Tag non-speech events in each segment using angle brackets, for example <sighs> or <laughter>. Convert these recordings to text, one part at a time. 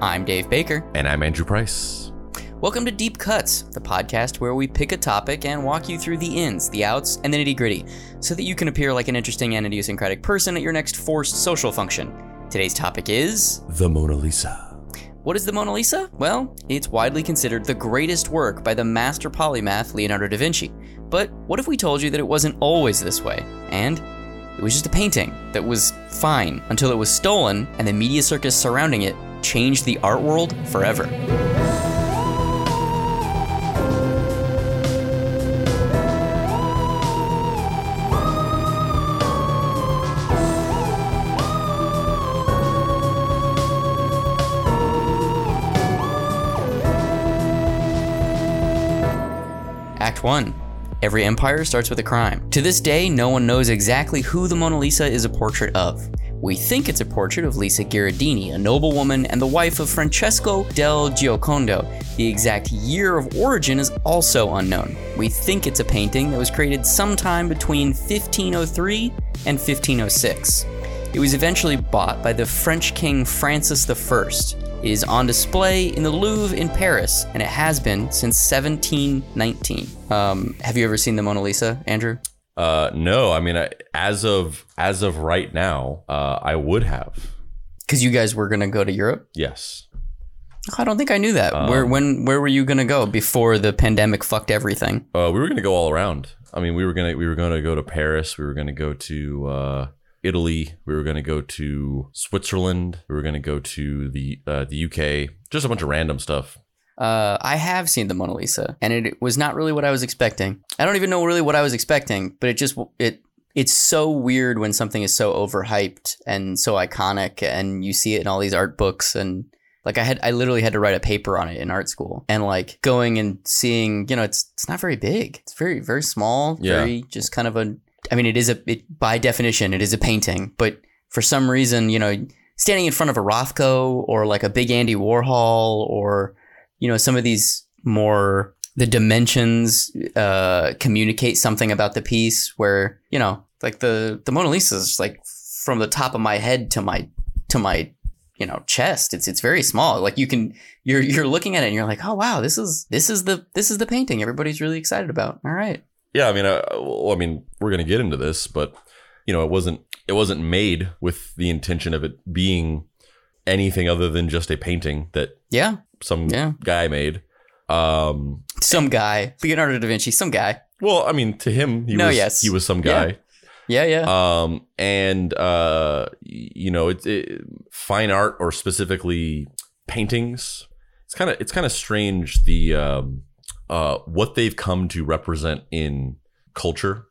I'm Dave Baker. And I'm Andrew Price. Welcome to Deep Cuts, the podcast where we pick a topic and walk you through the ins, the outs, and the nitty gritty, so that you can appear like an interesting and idiosyncratic person at your next forced social function. Today's topic is The Mona Lisa. What is the Mona Lisa? Well, it's widely considered the greatest work by the master polymath Leonardo da Vinci. But what if we told you that it wasn't always this way? And it was just a painting that was fine until it was stolen and the media circus surrounding it changed the art world forever. Act 1. Every empire starts with a crime. To this day, no one knows exactly who the Mona Lisa is a portrait of. We think it's a portrait of Lisa Gherardini, a noblewoman and the wife of Francesco del Giocondo. The exact year of origin is also unknown. We think it's a painting that was created sometime between 1503 and 1506. It was eventually bought by the French king Francis I. It is on display in the Louvre in Paris, and it has been since 1719. Um, have you ever seen the Mona Lisa, Andrew? Uh, no, I mean, I, as of as of right now, uh, I would have. Because you guys were gonna go to Europe. Yes. I don't think I knew that. Um, where when where were you gonna go before the pandemic fucked everything? Uh, we were gonna go all around. I mean, we were gonna we were gonna go to Paris. We were gonna go to uh, Italy. We were gonna go to Switzerland. We were gonna go to the uh, the UK. Just a bunch of random stuff. Uh, I have seen the Mona Lisa, and it was not really what I was expecting. I don't even know really what I was expecting, but it just it it's so weird when something is so overhyped and so iconic, and you see it in all these art books and. Like I had, I literally had to write a paper on it in art school, and like going and seeing, you know, it's it's not very big. It's very very small, Yeah. very just kind of a. I mean, it is a it, by definition, it is a painting, but for some reason, you know, standing in front of a Rothko or like a big Andy Warhol or you know some of these more the dimensions uh, communicate something about the piece where you know like the the Mona Lisa is like from the top of my head to my to my you know chest. It's it's very small. Like you can you're you're looking at it and you're like oh wow this is this is the this is the painting everybody's really excited about. All right. Yeah, I mean, uh, well, I mean, we're gonna get into this, but you know, it wasn't it wasn't made with the intention of it being anything other than just a painting that yeah some Yeah. guy made. Um, some guy Leonardo da Vinci some guy well, I mean, to him, he No, was yes. he was some guy. yeah yeah Um, and uh, you know, it's it, fine art or specifically paintings. It's kind of it's kind of strange the um, uh, what they've come to represent in culture.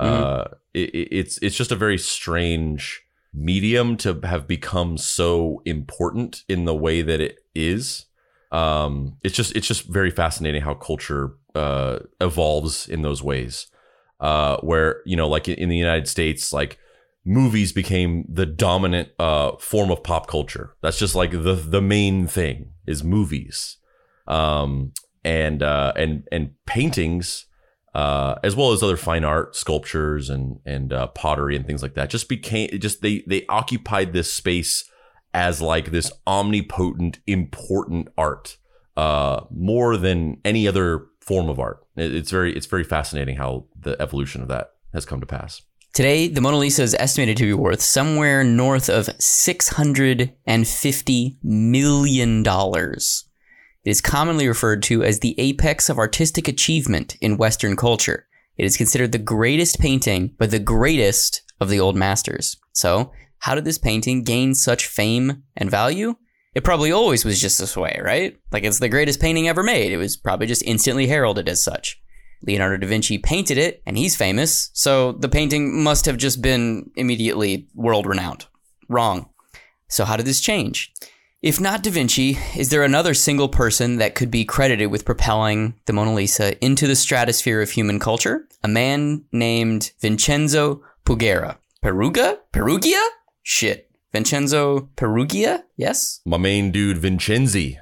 Uh, it, it- it's it's just a very strange medium to have become so important in the way that it is. Um, it's just it's just very fascinating how culture uh, evolves in those ways. Uh, where you know, like in, the United States, like movies became the dominant uh, form of pop culture. That's just like the the main thing is movies, um, and uh, and and paintings, uh, as well as other fine art, sculptures, and and uh, pottery and things like that. Just became just they they occupied this space as like this omnipotent, important art, uh, more than any other form of art. It's very it's very fascinating how the evolution of that has come to pass. Today, the Mona Lisa is estimated to be worth somewhere north of $650 million. It is commonly referred to as the apex of artistic achievement in Western culture. It is considered the greatest painting, but the greatest of the old masters. So, how did this painting gain such fame and value? It probably always was just this way, right? Like it's the greatest painting ever made. It was probably just instantly heralded as such. Leonardo da Vinci painted it, and he's famous, so the painting must have just been immediately world renowned. Wrong. So, how did this change? If not Da Vinci, is there another single person that could be credited with propelling the Mona Lisa into the stratosphere of human culture? A man named Vincenzo Pugera. Perugia? Perugia? Shit. Vincenzo Perugia? Yes? My main dude Vincenzi.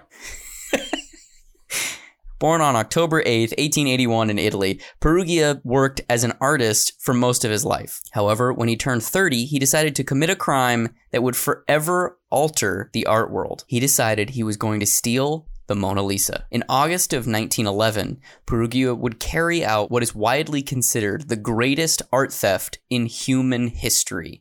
Born on October 8th, 1881 in Italy, Perugia worked as an artist for most of his life. However, when he turned 30, he decided to commit a crime that would forever alter the art world. He decided he was going to steal the Mona Lisa. In August of 1911, Perugia would carry out what is widely considered the greatest art theft in human history.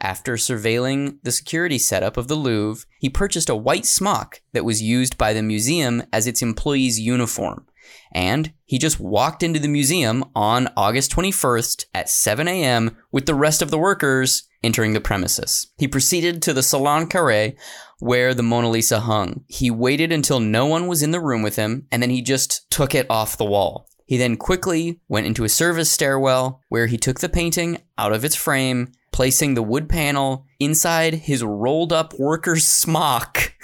After surveilling the security setup of the Louvre, he purchased a white smock that was used by the museum as its employee's uniform. And he just walked into the museum on August 21st at 7 a.m. with the rest of the workers entering the premises. He proceeded to the Salon Carré where the Mona Lisa hung. He waited until no one was in the room with him and then he just took it off the wall. He then quickly went into a service stairwell where he took the painting out of its frame placing the wood panel inside his rolled up worker's smock.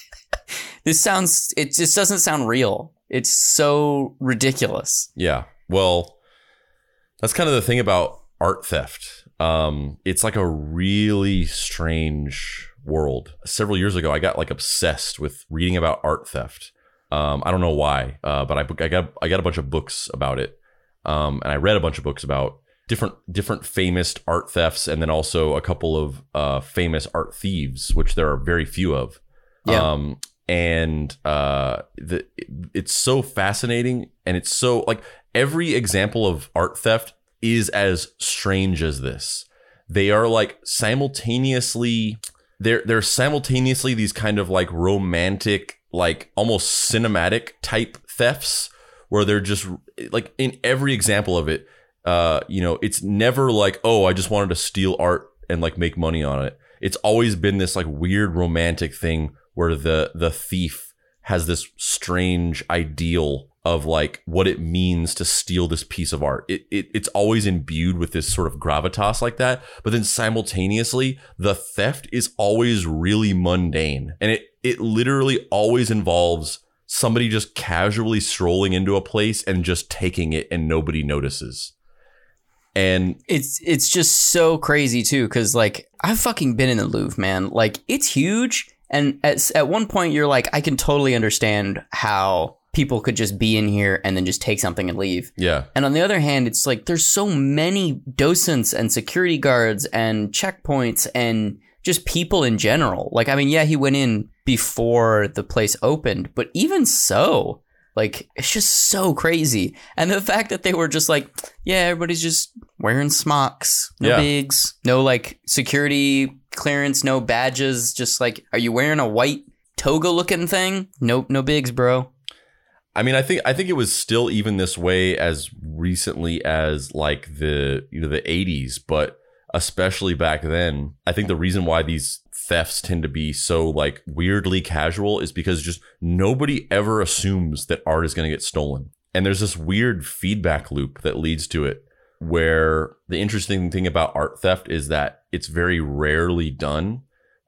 <laughs> this sounds, it just doesn't sound real. It's so ridiculous. Yeah. Well, that's kind of the thing about art theft. Um, it's like a really strange world. Several years ago, I got like obsessed with reading about art theft. Um, I don't know why, uh, but I, I got I got a bunch of books about it, um, and I read a bunch of books about different different famous art thefts, and then also a couple of uh, famous art thieves, which there are very few of. Yeah. Um, and uh, the, it's so fascinating, and it's so like every example of art theft is as strange as this. They are like simultaneously they're they're simultaneously these kind of like romantic, like almost cinematic type thefts where they're just like in every example of it, uh, you know, it's never like, oh, I just wanted to steal art and like make money on it. It's always been this like weird romantic thing where the the thief has this strange ideal of like what it means to steal this piece of art. It, it it's always imbued with this sort of gravitas like that, but then simultaneously the theft is always really mundane. And it it literally always involves somebody just casually strolling into a place and just taking it and nobody notices. And It's it's just so crazy too, because like I've fucking been in the Louvre, man. Like it's huge, and at at one point you're like, I can totally understand how people could just be in here and then just take something and leave. yeah, And on the other hand, it's like there's so many docents and security guards and checkpoints and just people in general. Like, I mean, yeah, he went in before the place opened, but even so, like, it's just so crazy. And the fact that they were just like, yeah, everybody's just wearing smocks, no Yeah. bigs, no like security clearance, no badges. Just like, are you wearing a white toga looking thing? Nope, no bigs, bro. I mean, I think I think it was still even this way as recently as like the you know the 80s, but especially back then, I think the reason why these thefts tend to be so like weirdly casual is because just nobody ever assumes that art is going to get stolen. And there's this weird feedback loop that leads to it where the interesting thing about art theft is that it's very rarely done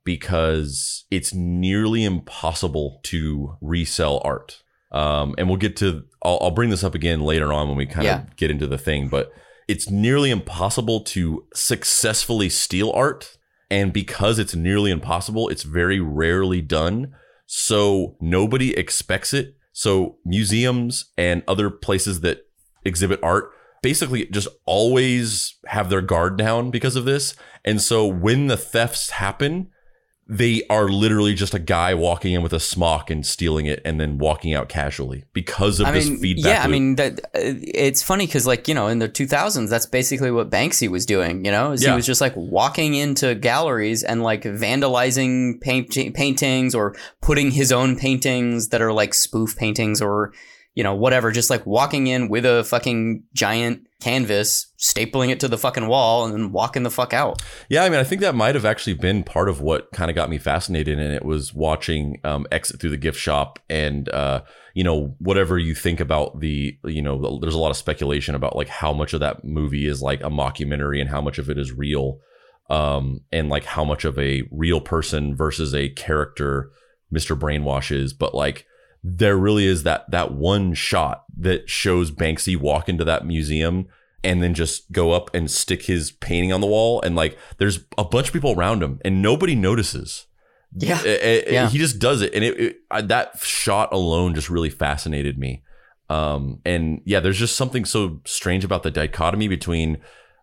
because it's nearly impossible to resell art. Um, and we'll get to, I'll, I'll bring this up again later on when we kind Yeah. of get into the thing, but it's nearly impossible to successfully steal art. And because it's nearly impossible, it's very rarely done. So nobody expects it. So museums and other places that exhibit art basically just always have their guard down because of this. And so when the thefts happen, they are literally just a guy walking in with a smock and stealing it and then walking out casually because of I this mean, feedback. yeah, I mean, that, uh, it's funny because, like, you know, in the 2000s, that's basically what Banksy was doing. You know, Yeah. he was just like walking into galleries and like vandalizing paint- paintings or putting his own paintings that are like spoof paintings or you know whatever, just like walking in with a fucking giant canvas, stapling it to the fucking wall, and then walking the fuck out. Yeah, I mean, I think that might have actually been part of what kind of got me fascinated in it was watching um, Exit Through the Gift Shop and, uh, you know, whatever you think about the, you know, there's a lot of speculation about like how much of that movie is like a mockumentary and how much of it is real. Um, and like how much of a real person versus a character Mr. Brainwash is. But like, there really is that that one shot that shows Banksy walk into that museum and then just go up and stick his painting on the wall and like there's a bunch of people around him and nobody notices Yeah. Eh, eh, Yeah. He just does it, and it, it I, that shot alone just really fascinated me. Um, and yeah, there's just something so strange about the dichotomy between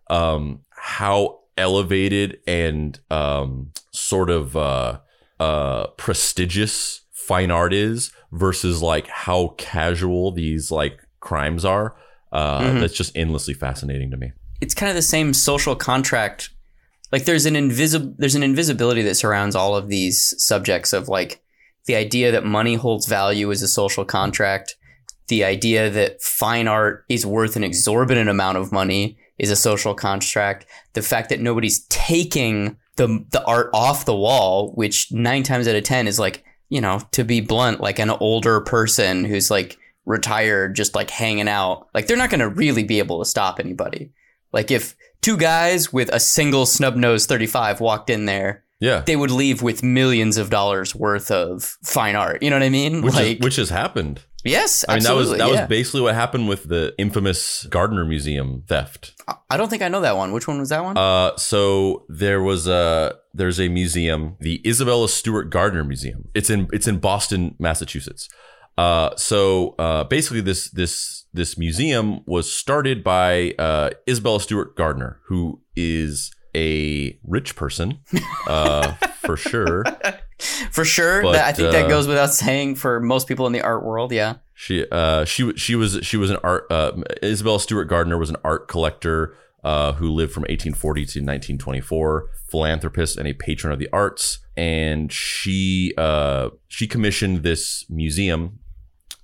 um, how elevated and um, sort of uh, uh, prestigious fine art is versus like how casual these like crimes are. Uh, Mhm. That's just endlessly fascinating to me. it's kind of the same social contract. Like there's an invisible there's an invisibility that surrounds all of these subjects of like the idea that money holds value is a social contract, the idea that fine art is worth an exorbitant amount of money is a social contract, the fact that nobody's taking the the art off the wall, which 9 times out of 10 is like, you know, to be blunt, like an older person who's like retired just like hanging out. Like they're not going to really be able to stop anybody. Like if two guys with a single snub nose 35 walked in there, Yeah. they would leave with millions of dollars worth of fine art. You know what I mean? Which, like is, which has happened. Yes, I mean, that was that yeah. was basically what happened with the infamous Gardner Museum theft. I don't think I know that one. Which one was that one? Uh, so there was a there's a museum, the Isabella Stewart Gardner Museum. It's in it's in Boston, Massachusetts. Uh, so uh, basically, this this this museum was started by uh, Isabella Stewart Gardner, who is a rich person, uh, for sure. <laughs> <laughs> for sure. but, that, I think that uh, goes without saying for most people in the art world. Yeah. She uh she she was she was an art uh Isabella Stewart Gardner was an art collector uh who lived from 1840 to 1924, philanthropist and a patron of the arts and she uh she commissioned this museum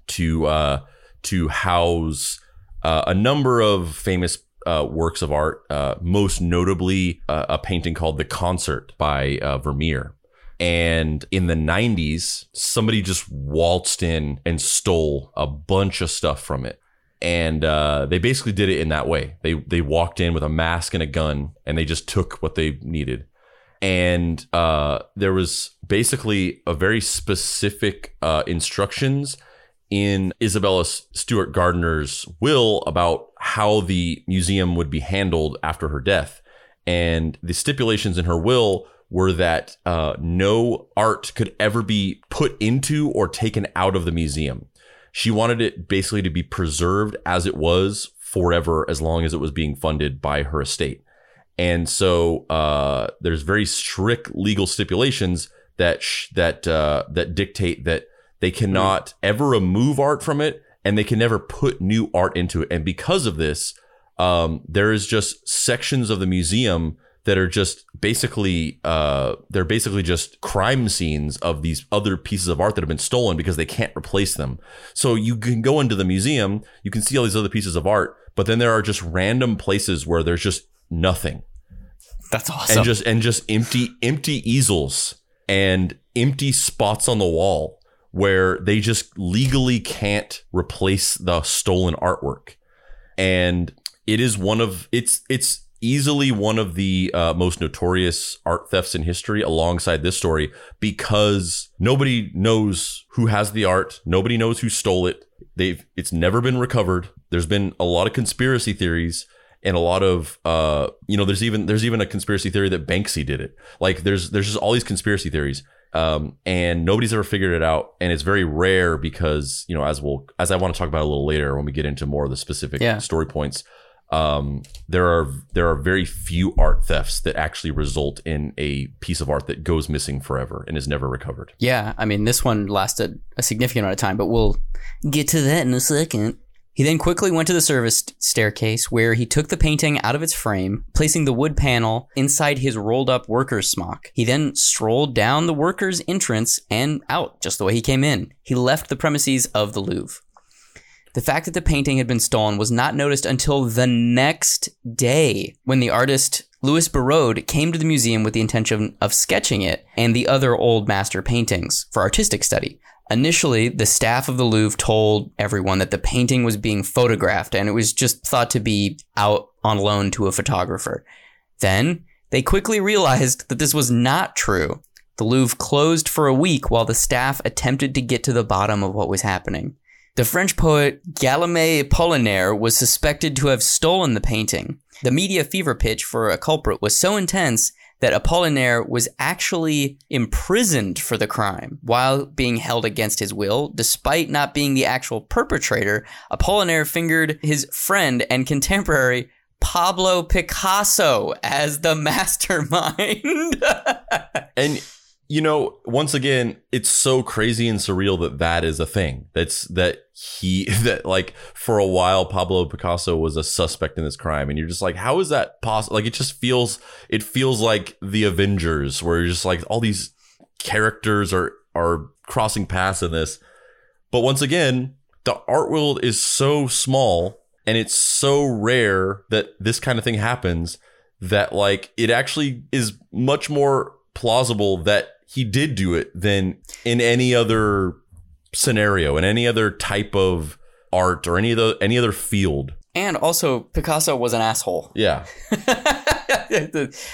to uh to house uh, a number of famous uh, works of art, uh, most notably uh, a painting called The Concert by uh, Vermeer. And in the 90s, somebody just waltzed in and stole a bunch of stuff from it. And uh, they basically did it in that way. They they walked in with a mask and a gun, and they just took what they needed. And uh, there was basically a very specific uh, instructions in Isabella Stewart Gardner's will about how the museum would be handled after her death. And the stipulations in her will were that uh, no art could ever be put into or taken out of the museum. She wanted it basically to be preserved as it was forever, as long as it was being funded by her estate. And so uh, there's very strict legal stipulations that sh- that uh, that dictate that they cannot ever remove art from it, and they can never put new art into it. And because of this, um, there is just sections of the museum that are just basically uh, they're basically just crime scenes of these other pieces of art that have been stolen because they can't replace them. So you can go into the museum, you can see all these other pieces of art, but then there are just random places where there's just nothing That's awesome. and just and just empty empty easels and empty spots on the wall where they just legally can't replace the stolen artwork and it is one of it's it's easily one of the uh, most notorious art thefts in history alongside this story because nobody knows who has the art. Nobody knows who stole it. They've it's never been recovered. There's been a lot of conspiracy theories and a lot of uh you know there's even there's even a conspiracy theory that Banksy did it. Like there's there's just all these conspiracy theories um and nobody's ever figured it out. And it's very rare because you know as we'll as I want to talk about a little later when we get into more of the specific Yeah. story points um there are there are very few art thefts that actually result in a piece of art that goes missing forever and is never recovered Yeah, I mean, this one lasted a significant amount of time, but we'll get to that in a second. He then quickly went to the service staircase where he took the painting out of its frame, placing the wood panel inside his rolled up worker's smock. He then strolled down the worker's entrance and out just the way he came in. He left the premises of the Louvre. The fact that the painting had been stolen was not noticed until the next day when the artist Louis Barraud came to the museum with the intention of sketching it and the other old master paintings for artistic study. Initially, the staff of the Louvre told everyone that the painting was being photographed and it was just thought to be out on loan to a photographer. Then, they quickly realized that this was not true. The Louvre closed for a week while the staff attempted to get to the bottom of what was happening. The French poet Galilée Apollinaire was suspected to have stolen the painting. The media fever pitch for a culprit was so intense that Apollinaire was actually imprisoned for the crime while being held against his will. Despite not being the actual perpetrator, Apollinaire fingered his friend and contemporary Pablo Picasso as the <laughs> mastermind. and you know, once again, it's so crazy and surreal that that is a thing. That's that he <laughs> that like for a while Pablo Picasso was a suspect in this crime, and you're just like, how is that possible? Like, it just feels it feels like the Avengers, where you're just like all these characters are are crossing paths in this. But once again, the art world is so small and it's so rare that this kind of thing happens that like it actually is much more plausible that he did do it than in any other scenario in any other type of art or any other any other field. And also, Picasso was an asshole. Yeah. <laughs>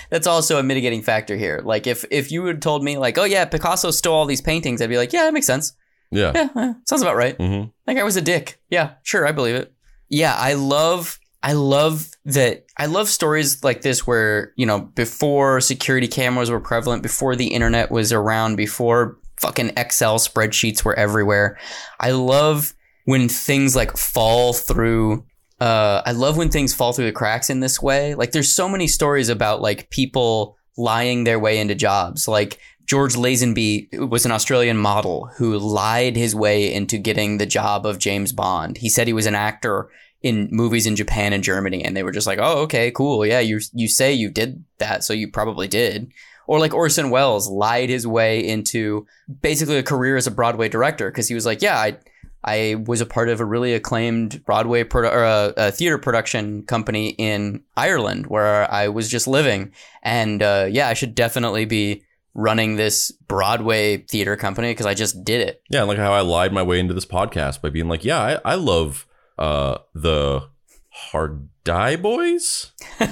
That's also a mitigating factor here. Like, if if you had told me, like, oh yeah, Picasso stole all these paintings, I'd be like, yeah, that makes sense. Yeah. Yeah, sounds about right. Mm-hmm. That guy was a dick. Yeah, sure, I believe it. Yeah, I love I love that I love stories like this where, you know, before security cameras were prevalent, before the internet was around, before fucking Excel spreadsheets were everywhere. I love when things like fall through uh I love when things fall through the cracks in this way. Like there's so many stories about like people lying their way into jobs. Like George Lazenby was an Australian model who lied his way into getting the job of James Bond. He said he was an actor in movies in Japan and Germany, and they were just like, "Oh, okay, cool, yeah, you you say you did that, so you probably did." Or like Orson Welles lied his way into basically a career as a Broadway director because he was like, "Yeah, I I was a part of a really acclaimed Broadway produ- or a, a theater production company in Ireland where I was just living, and uh, yeah, I should definitely be." running this Broadway theater company because I just did it. Yeah, like how I lied my way into this podcast by being like, yeah, I, I love uh the Hard Die Boys. <laughs>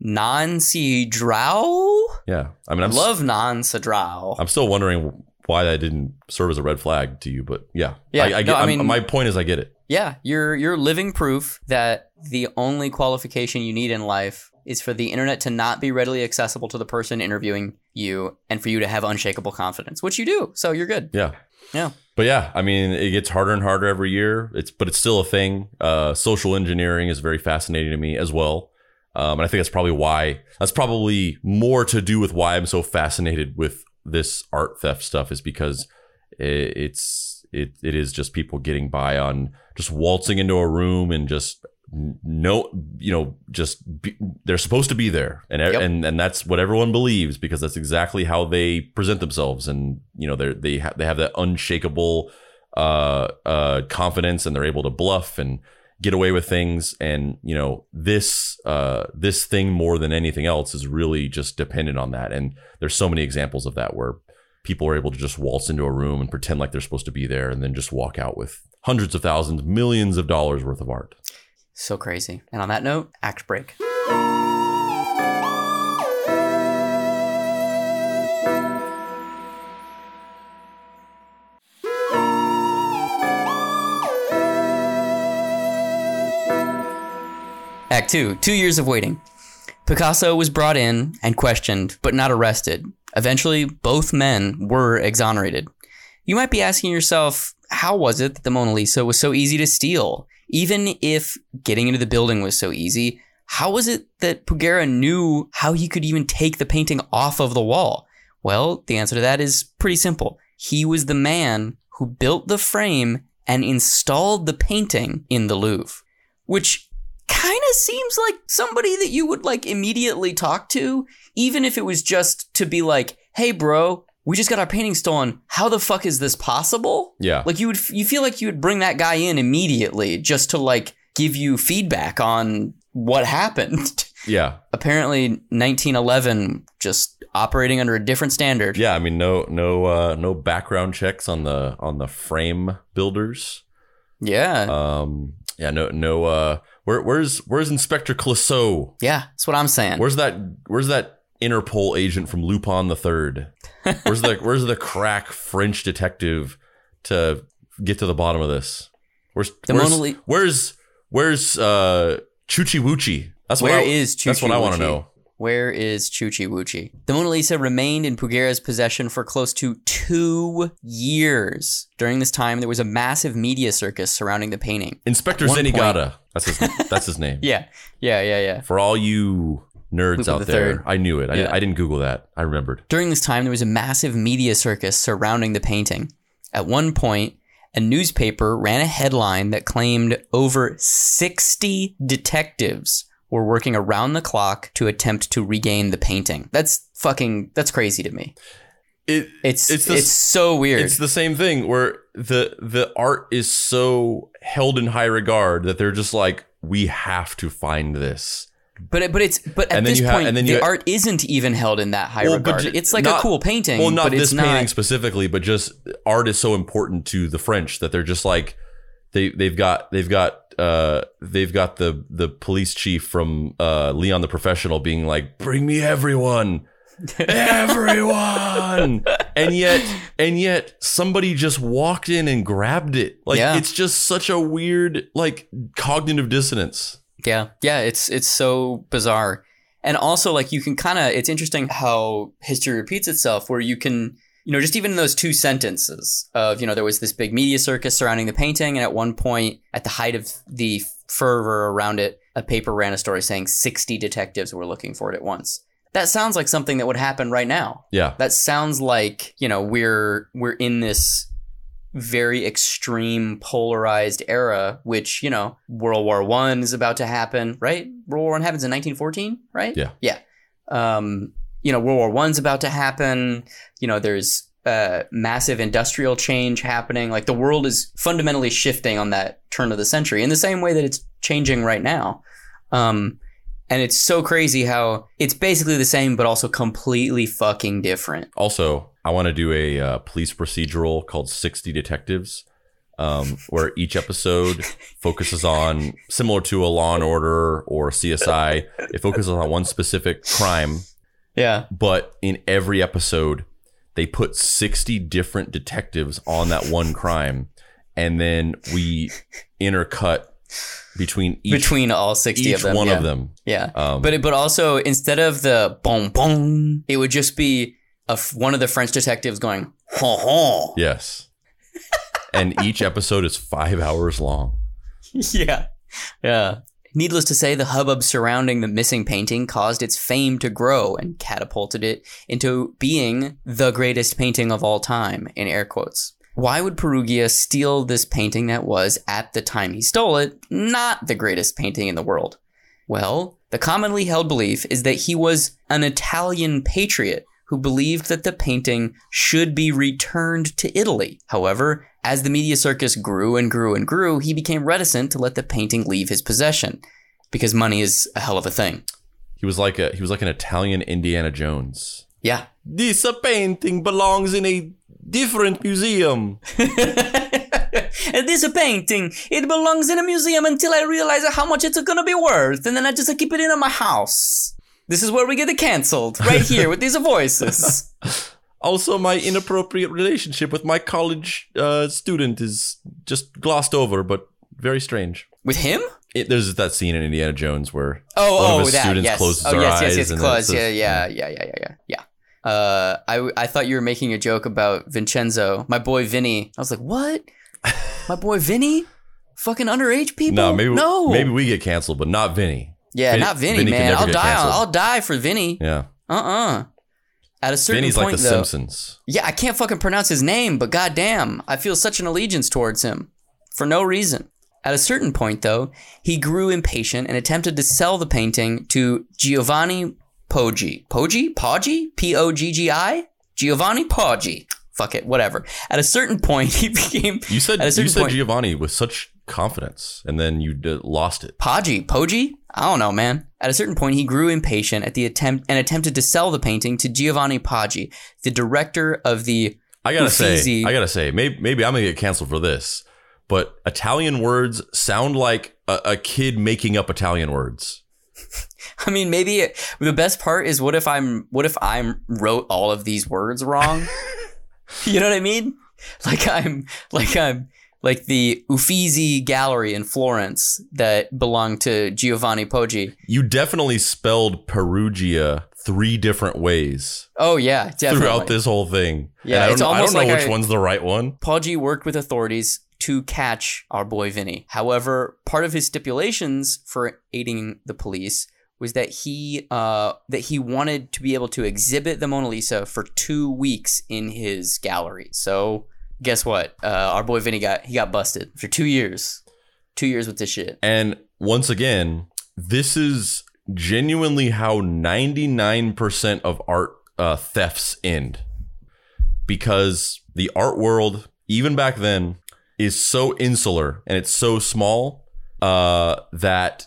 Nancy Drow? Yeah, I mean, I'm Love Nancy Drow. I'm still wondering why that didn't serve as a red flag to you, but yeah, Yeah, I, I, no, get, I I'm- mean- my point is, I get it. Yeah, you're you're living proof that the only qualification you need in life is for the internet to not be readily accessible to the person interviewing you and for you to have unshakable confidence, which you do. So you're good. Yeah. Yeah. But yeah, I mean, it gets harder and harder every year. It's but it's still a thing. Uh, social engineering is very fascinating to me as well, um, and I think that's probably why that's probably more to do with why I'm so fascinated with this art theft stuff is because it, it's it it is just people getting by on just waltzing into a room and just no you know just be, they're supposed to be there. And Yep. and and that's what everyone believes because that's exactly how they present themselves. And you know they they ha- they have that unshakable uh uh confidence and they're able to bluff and get away with things. And you know this uh this thing more than anything else is really just dependent on that. And there's so many examples of that where people are able to just waltz into a room and pretend like they're supposed to be there and then just walk out with hundreds of thousands millions of dollars worth of art So crazy. And on that note, act break. Act 2 Two years of waiting. Picasso was brought in and questioned, but not arrested. Eventually, both men were exonerated. You might be asking yourself, how was it that the Mona Lisa was so easy to steal? Even if getting into the building was so easy, how was it that Pugera knew how he could even take the painting off of the wall? Well, the answer to that is pretty simple. He was the man who built the frame and installed the painting in the Louvre, which kind of seems like somebody that you would like immediately talk to, even if it was just to be like, "Hey, bro, we just got our painting stolen. How the fuck is this possible?" yeah Like you would, you feel like you would bring that guy in immediately just to like give you feedback on what happened. <laughs> yeah Apparently, 1911 just operating under a different standard. yeah i mean no no uh no background checks on the on the frame builders Yeah, um yeah no no uh where where's where's inspector clouseau yeah, that's what I'm saying. Where's that? Where's that Interpol agent from Lupin the Third? Where's the Where's the crack French detective to get to the bottom of this? Where's The where's, Mona Where's Where's uh Chuchi Wuchi? That's what Where I, is That's what I want to know. Where is Chuchi Wuchi? The Mona Lisa remained in Pugera's possession for close to two years. During this time, there was a massive media circus surrounding the painting. Inspector one point- Zenigata. That's his. That's his name. <laughs> Yeah, yeah, yeah, yeah. For all you nerds out the there, Third. I knew it. I, Yeah. I didn't Google that. I remembered. During this time, there was a massive media circus surrounding the painting. At one point, a newspaper ran a headline that claimed over 60 detectives were working around the clock to attempt to regain the painting. That's fucking that's crazy to me. It. It's It's it's, so weird. It's the same thing where the the art is so held in high regard that they're just like, we have to find this. But but it's but at this point the you- art isn't even held in that high Well, but regard. ju- it's like not- a cool painting. Well, not this painting not, specifically, but just art is so important to the French that they're just like they they've got they've got uh they've got the the police chief from uh Leon the Professional being like, bring me everyone. everyone <laughs> and yet and yet somebody just walked in and grabbed it like Yeah. it's just such a weird like cognitive dissonance Yeah, yeah, it's it's so bizarre. And also like you can kind of it's interesting how history repeats itself where you can you know just even in those two sentences of you know there was this big media circus surrounding the painting and at one point at the height of the fervor around it a paper ran a story saying 60 detectives were looking for it at once. That sounds like something that would happen right now. yeah That sounds like, you know, we're we're in this very extreme polarized era, which, you know, World War One is about to happen, right? World War One happens in nineteen fourteen, right? Yeah. Yeah. Um, you know, World War One's about to happen. You know, there's uh, massive industrial change happening. Like the world is fundamentally shifting on that turn of the century in the same way that it's changing right now. Um, and it's so crazy how it's basically the same, but also completely fucking different. Also, I want to do a uh, police procedural called 60 Detectives, um, where each episode focuses on, similar to a Law and Order or CSI, it focuses on one specific crime, Yeah. but in every episode, they put 60 different detectives on that one crime, and then we intercut between each, Between all 60 each of them. one yeah. of them. Yeah. Um, But it, but also instead of the boom boom, it would just be f one of the French detectives going ha ha. yes. and each episode is five hours long. <laughs> yeah. Yeah. Needless to say, the hubbub surrounding the missing painting caused its fame to grow and catapulted it into being the greatest painting of all time, in air quotes. Why would Perugia steal this painting that was, at the time he stole it, not the greatest painting in the world? Well, the commonly held belief is that he was an Italian patriot who believed that the painting should be returned to Italy. However, as the media circus grew and grew and grew, he became reticent to let the painting leave his possession because money is a hell of a thing. He was like a he was like an Italian Indiana Jones. Yeah. This uh, painting belongs in a different museum. <laughs> this uh, painting, it belongs in a museum until I realize how much it's gonna be worth, and then I just uh, keep it in my house. This is where we get it canceled, right here with these voices. <laughs> Also, my inappropriate relationship with my college uh, student is just glossed over, but very strange. With him? It, there's that scene in Indiana Jones where Oh, One of oh, his that. students yes. closes oh, their yes, yes, eyes yes, it close. yeah, yeah, yeah, yeah, yeah, yeah. Uh, I, I thought you were making a joke about Vincenzo, my boy Vinny. I was like, what? <laughs> My boy Vinny? Fucking underage people? no, maybe no. maybe we get canceled, but not Vinny. Yeah, Vin- not Vinny, Vinny man. I'll die. canceled. I'll die for Vinny. Yeah, Uh-uh. At a certain Vinny's point, like the though, Simpsons. yeah, I can't fucking pronounce his name, but goddamn, I feel such an allegiance towards him for no reason. At a certain point, though, he grew impatient and attempted to sell the painting to Giovanni Poggi. Poggi? Poggi? P O G G I? Giovanni Poggi. Fuck it, whatever. At a certain point, <laughs> he became You said you said point- Giovanni with such confidence, and then you d- lost it. Poggi, Poggi? I don't know, man. At a certain point, he grew impatient at the attempt and attempted to sell the painting to Giovanni Poggi, the director of the I gotta Uffizi. say, I gotta say, maybe maybe I'm gonna get canceled for this, but Italian words sound like a, a kid making up Italian words. <laughs> I mean, maybe it, the best part is what if I'm what if I'm wrote all of these words wrong? <laughs> you know what I mean? Like I'm like I'm like the Uffizi Gallery in Florence that belonged to Giovanni Poggi. You definitely spelled Perugia three different ways Oh yeah, definitely. throughout this whole thing. Yeah, And I don't it's know, I don't know like which I- one's the right one. Poggi worked with authorities to catch our boy Vinny. However, part of his stipulations for aiding the police was that he uh, that he wanted to be able to exhibit the Mona Lisa for two weeks in his gallery. So guess what? Uh, our boy Vinny got he got busted for two years. Two years with this shit. And once again, this is genuinely how 99% of art uh, thefts end. Because the art world, even back then, is so insular and it's so small uh, that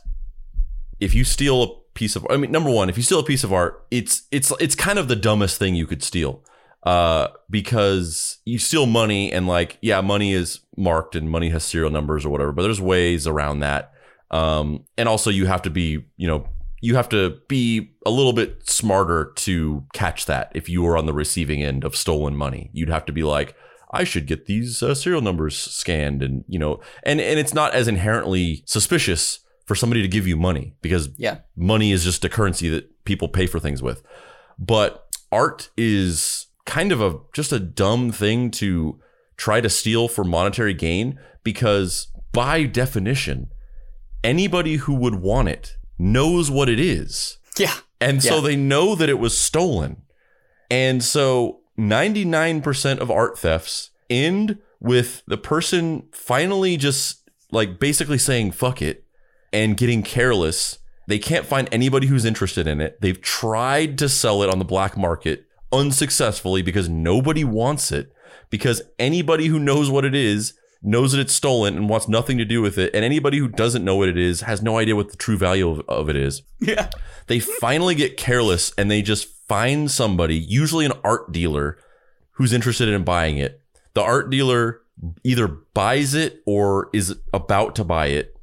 if you steal a piece of I mean number 1 if you steal a piece of art it's it's it's kind of the dumbest thing you could steal uh because you steal money and like yeah money is marked and money has serial numbers or whatever but there's ways around that um and also you have to be you know you have to be a little bit smarter to catch that if you were on the receiving end of stolen money you'd have to be like I should get these uh, serial numbers scanned and you know and and it's not as inherently suspicious for somebody to give you money because Yeah. money is just a currency that people pay for things with. But art is kind of a just a dumb thing to try to steal for monetary gain because by definition anybody who would want it knows what it is. Yeah. And so they know that it was stolen. And so 99% of art thefts end with the person finally just like basically saying fuck it and getting careless. They can't find anybody who's interested in it. They've tried to sell it on the black market unsuccessfully because nobody wants it. Because anybody who knows what it is knows that it's stolen and wants nothing to do with it. And anybody who doesn't know what it is has no idea what the true value of, of it is Yeah. they finally get careless and they just find somebody, usually an art dealer, who's interested in buying it. The art dealer either buys it or is about to buy it.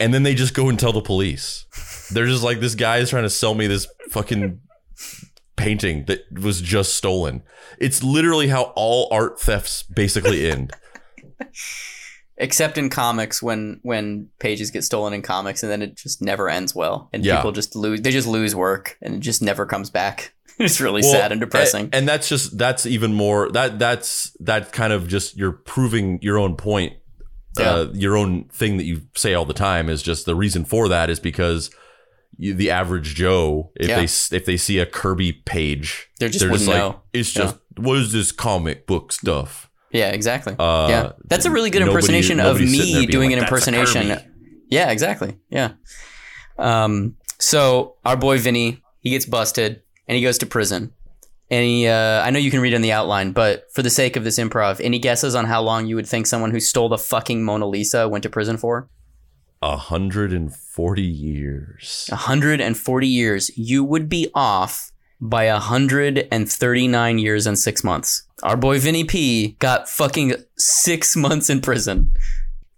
And then they just go and tell the police. They're just like, this guy is trying to sell me this fucking painting that was just stolen. It's literally how all art thefts basically <laughs> end. Except in comics when when pages get stolen in comics and then it just never ends well. And Yeah. people just lose they just lose work and it just never comes back. <laughs> it's really Well, sad and depressing. And, and that's just that's even more that that's that kind of just you're proving your own point. Uh, your own thing that you say all the time is just the reason for that is because the average Joe, if Yeah. they if they see a Kirby page, they're just wouldn't like, know. it's Yeah. just what is this comic book stuff? yeah, exactly. Uh, yeah. That's a really good nobody- impersonation of nobody's sitting there me doing like, an impersonation. Yeah, exactly. Yeah. Um so our boy Vinny, he gets busted and he goes to prison. And he, uh, I know you can read in the outline, but for the sake of this improv, any guesses on how long you would think someone who stole the fucking Mona Lisa went to prison for? A hundred and forty years. 140 years. You would be off by 139 years and six months. Our boy Vinny P got fucking six months in prison.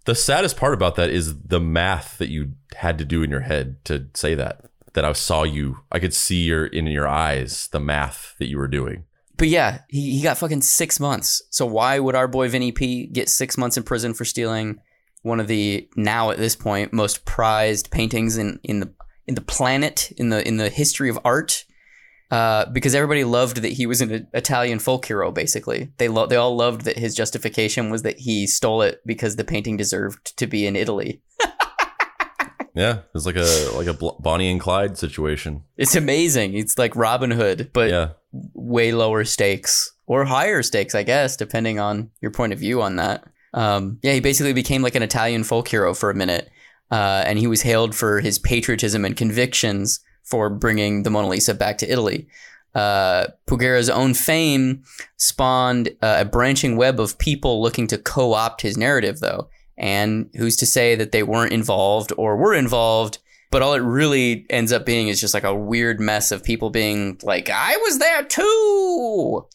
The saddest part about that is the math that you had to do in your head to say that. That I saw you, I could see your in your eyes the math that you were doing. But yeah, he, he got fucking six months. So why would our boy Vinny P get six months in prison for stealing one of the now at this point most prized paintings in, in the in the planet in the in the history of art? Uh, because everybody loved that he was an Italian folk hero. Basically, they lo- they all loved that his justification was that he stole it because the painting deserved to be in Italy. <laughs> Yeah, it's like a like a Bonnie and Clyde situation. It's amazing. It's like Robin Hood, but Yeah, way lower stakes or higher stakes, I guess, depending on your point of view on that. Um, yeah, he basically became like an Italian folk hero for a minute, uh, and he was hailed for his patriotism and convictions for bringing the Mona Lisa back to Italy. Uh, Pugera's own fame spawned uh, a branching web of people looking to co-opt his narrative, though. And who's to say that they weren't involved or were involved? But all it really ends up being is just like a weird mess of people being like, I was there too.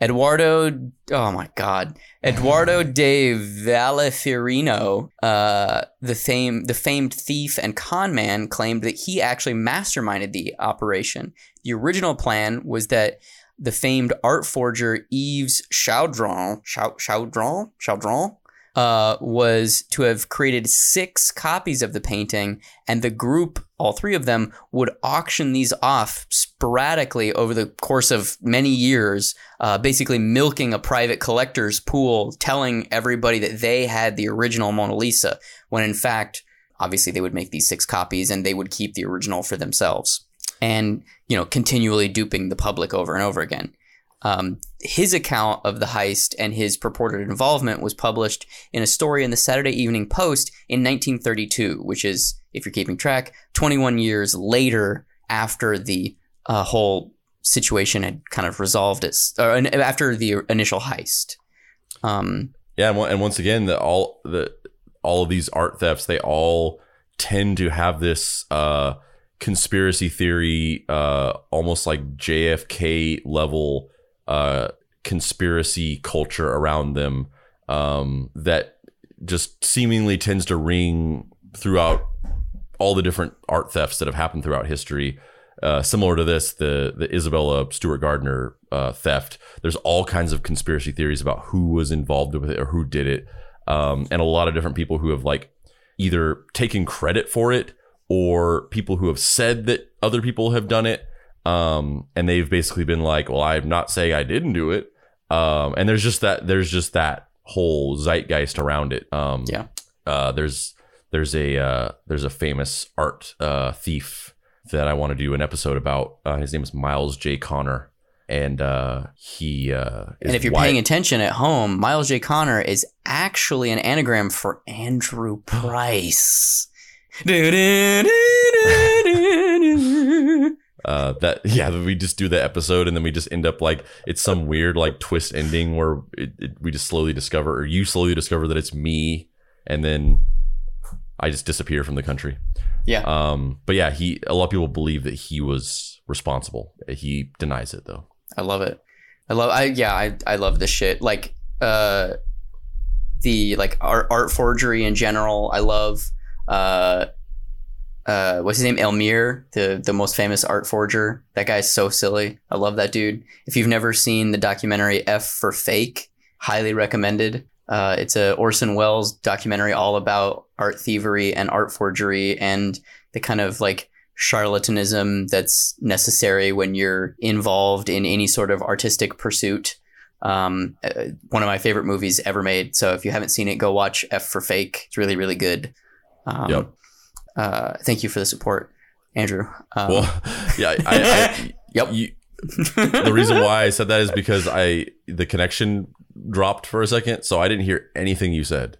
Eduardo, oh my God, Eduardo de Valleferino, uh, the fame, the famed thief and con man, claimed that he actually masterminded the operation. The original plan was that the famed art forger Yves Chaudron, Chaudron, Chaudron, uh, was to have created six copies of the painting, and the group, all three of them, would auction these off sporadically over the course of many years, uh, basically milking a private collector's pool, telling everybody that they had the original Mona Lisa, when in fact, obviously they would make these six copies and they would keep the original for themselves. And, you know, continually duping the public over and over again. Um, his account of the heist and his purported involvement was published in a story in the Saturday Evening Post in 1932, which is, if you're keeping track, 21 years later after the uh, whole situation had kind of resolved its, or after the initial heist. Um, yeah, and once again, the all the all of these art thefts, they all tend to have this uh, conspiracy theory, uh, almost like JFK level uh, conspiracy culture around them um, that just seemingly tends to ring throughout all the different art thefts that have happened throughout history. Uh, similar to this, the the Isabella Stewart Gardner uh, theft. There's all kinds of conspiracy theories about who was involved with it or who did it, um, and a lot of different people who have like either taken credit for it or people who have said that other people have done it. Um, and they've basically been like, well, I'm not saying I didn't do it. Um, and there's just that, there's just that whole zeitgeist around it. Um, yeah. Uh, there's, there's a, uh, there's a famous art, uh, thief that I want to do an episode about. Uh, his name is Myles J. Connor. And, uh, he, uh, and if you're white. paying attention at home, Myles J. Connor is actually an anagram for Andrew <sighs> Price. uh, that yeah we just do the episode and then we just end up like it's some weird like twist ending where it, it, we just slowly discover or you slowly discover that it's me and then i just disappear from the country yeah um but yeah he a lot of people believe that he was responsible he denies it though i love it i love i yeah i, I love this shit like uh the like art, art forgery in general i love uh uh, what's his name? Elmyr, the the most famous art forger. That guy's so silly. I love that dude. If you've never seen the documentary F for Fake, highly recommended. Uh, it's a Orson Welles documentary all about art thievery and art forgery and the kind of like charlatanism that's necessary when you're involved in any sort of artistic pursuit. Um, uh, one of my favorite movies ever made. So if you haven't seen it, go watch F for Fake. It's really, really good. Um, yep uh, thank you for the support, Andrew. Um, well, <laughs> yeah, I, I, yep. You, the reason why I said that is because I the connection dropped for a second, so I didn't hear anything you said.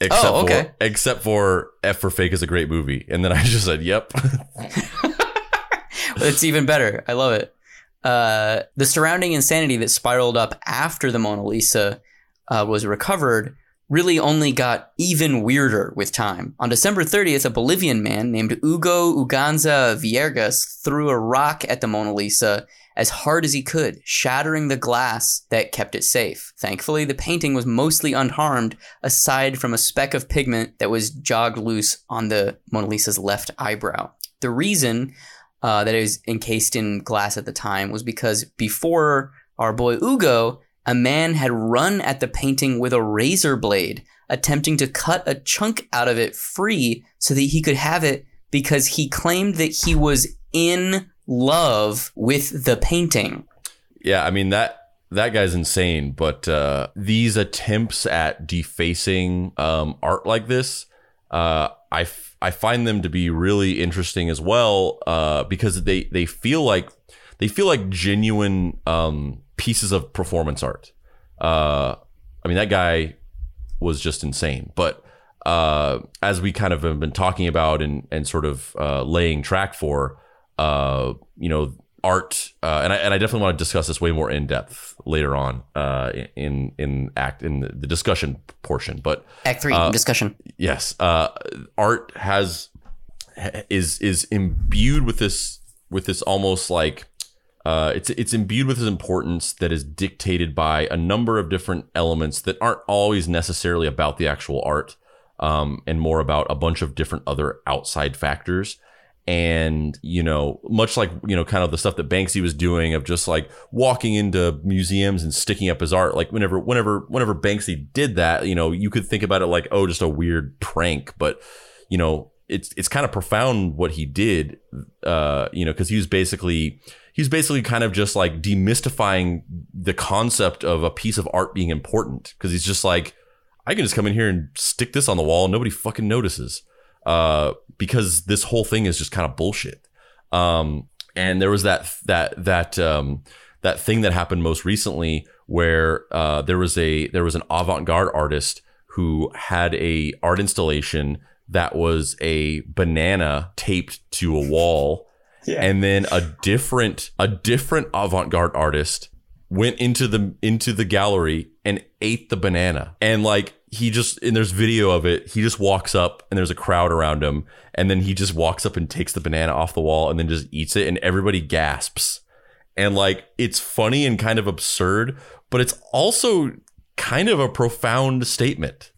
Except oh, okay. For, except for F for Fake is a great movie, and then I <laughs> just said, "Yep." <laughs> it's even better. I love it. Uh, the surrounding insanity that spiraled up after the Mona Lisa uh, was recovered really only got even weirder with time. On December 30th, a Bolivian man named Hugo Unzaga Villegas threw a rock at the Mona Lisa as hard as he could, shattering the glass that kept it safe. Thankfully, the painting was mostly unharmed, aside from a speck of pigment that was jogged loose on the Mona Lisa's left eyebrow. The reason uh, that it was encased in glass at the time was because before our boy Hugo, a man had run at the painting with a razor blade, attempting to cut a chunk out of it free so that he could have it because he claimed that he was in love with the painting. Yeah, I mean that that guy's insane, but uh, these attempts at defacing um, art like this, uh, I, f- I find them to be really interesting as well uh, because they they feel like they feel like genuine um, pieces of performance art. Uh, I mean, that guy was just insane. But uh, as we kind of have been talking about and and sort of uh, laying track for, uh, you know, art, uh, and I and I definitely want to discuss this way more in depth later on uh, in in act in the discussion portion. But act three discussion. Yes, art has is is imbued with this with this almost like uh, it's it's imbued with this importance that is dictated by a number of different elements that aren't always necessarily about the actual art, um, and more about a bunch of different other outside factors. and you know much like you know kind of the stuff that banksy was doing of just like walking into museums and sticking up his art like whenever whenever whenever banksy did that you know you could think about it like oh just a weird prank but you know it's it's kind of profound what he did uh you know because he was basically he's basically kind of just like demystifying the concept of a piece of art being important because he's just like i can just come in here and stick this on the wall and nobody fucking notices uh, because this whole thing is just kind of bullshit. Um, and there was that that that um, that thing that happened most recently where uh, there was a there was an avant-garde artist who had a art installation that was a banana taped to a wall and then a different a different avant-garde artist went into the into the gallery and ate the banana. And like he just and there's video of it. He just walks up and there's a crowd around him. And then he just walks up and takes the banana off the wall and then just eats it. And everybody gasps. And like it's funny and kind of absurd but it's also kind of a profound statement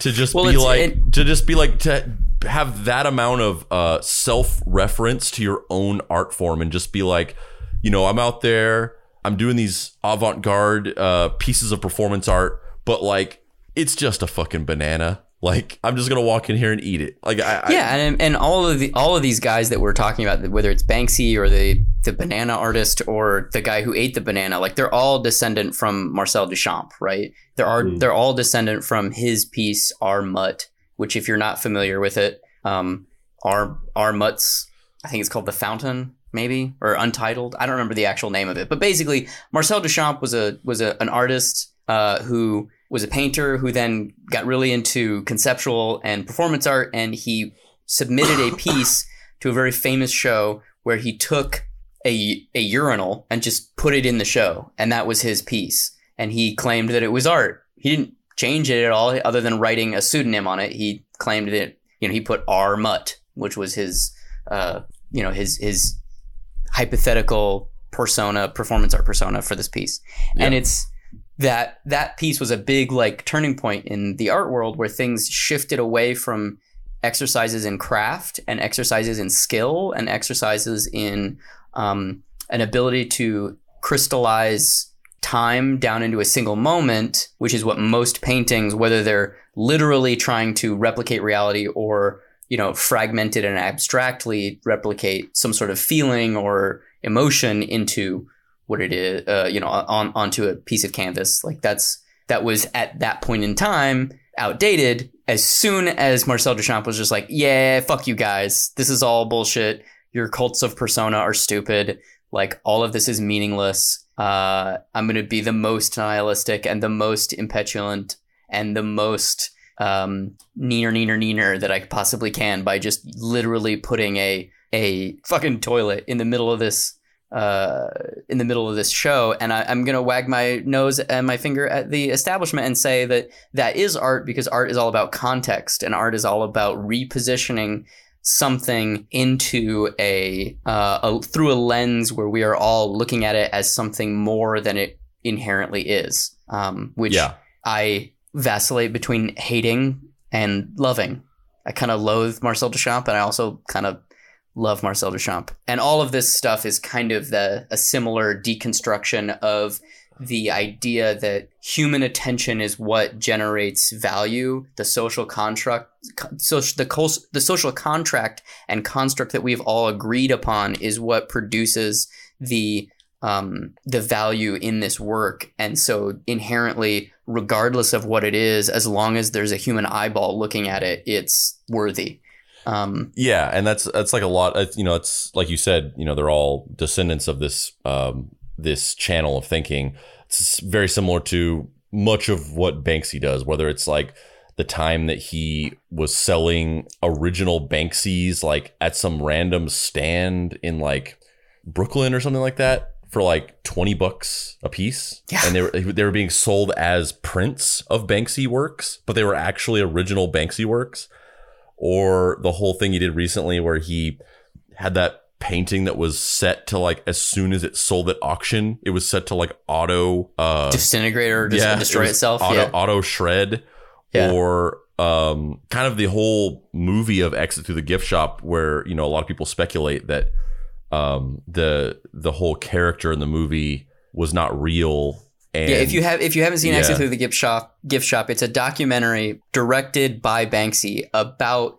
to just well, be like it, to just be like to have that amount of uh, self-reference to your own art form and just be like you know i'm out there i'm doing these avant-garde uh, pieces of performance art but like it's just a fucking banana. Like I'm just gonna walk in here and eat it. Like I, yeah, I, and and all of the all of these guys that we're talking about, whether it's Banksy or the the banana artist or the guy who ate the banana, like they're all descendant from Marcel Duchamp, right? There are mm. they're all descendant from his piece R Mutt, which if you're not familiar with it, um, Our R Mutt's I think it's called the Fountain, maybe or Untitled. I don't remember the actual name of it, but basically Marcel Duchamp was a was a, an artist uh, who was a painter who then got really into conceptual and performance art, and he submitted a <coughs> piece to a very famous show where he took a, a urinal and just put it in the show, and that was his piece. And he claimed that it was art. He didn't change it at all, other than writing a pseudonym on it. He claimed that you know he put R Mutt, which was his uh, you know his his hypothetical persona, performance art persona for this piece, and it's that that piece was a big like turning point in the art world where things shifted away from exercises in craft and exercises in skill and exercises in um, an ability to crystallize time down into a single moment, which is what most paintings, whether they're literally trying to replicate reality or you know fragmented and abstractly replicate some sort of feeling or emotion into what it is, uh, you know, on onto a piece of canvas. Like that's that was at that point in time outdated. As soon as Marcel Duchamp was just like, "Yeah, fuck you guys. This is all bullshit. Your cults of persona are stupid. Like all of this is meaningless. Uh, I'm gonna be the most nihilistic and the most impetulant and the most um, neener, neener, neener that I possibly can by just literally putting a a fucking toilet in the middle of this uh, in the middle of this show, and I, am gonna wag my nose and my finger at the establishment and say that that is art because art is all about context, and art is all about repositioning something into a, uh, a through a lens where we are all looking at it as something more than it inherently is. Um, which yeah. I vacillate between hating and loving. I kind of loathe Marcel Duchamp, and I also kind of love Marcel Duchamp. And all of this stuff is kind of the a similar deconstruction of the idea that human attention is what generates value, the social contract, so the the social contract and construct that we've all agreed upon is what produces the um, the value in this work. And so inherently, regardless of what it is, as long as there's a human eyeball looking at it, it's worthy. Um, yeah, and that's that's like a lot. You know, it's like you said. You know, they're all descendants of this um, this channel of thinking. It's very similar to much of what Banksy does. Whether it's like the time that he was selling original Banksies like at some random stand in like Brooklyn or something like that for like 20 bucks a piece yeah. and they were they were being sold as prints of Banksy works but they were actually original Banksy works or the whole thing he did recently where he had that painting that was set to like as soon as it sold at auction, it was set to like auto uh disintegrate or yeah, destroy it itself. Auto, yeah. auto shred. Yeah. Or um, kind of the whole movie of Exit Through the Gift Shop, where you know a lot of people speculate that um, the the whole character in the movie was not real. And yeah, if you have if you haven't seen Yeah. Exit Through the Gift Shop, Gift Shop, it's a documentary directed by Banksy about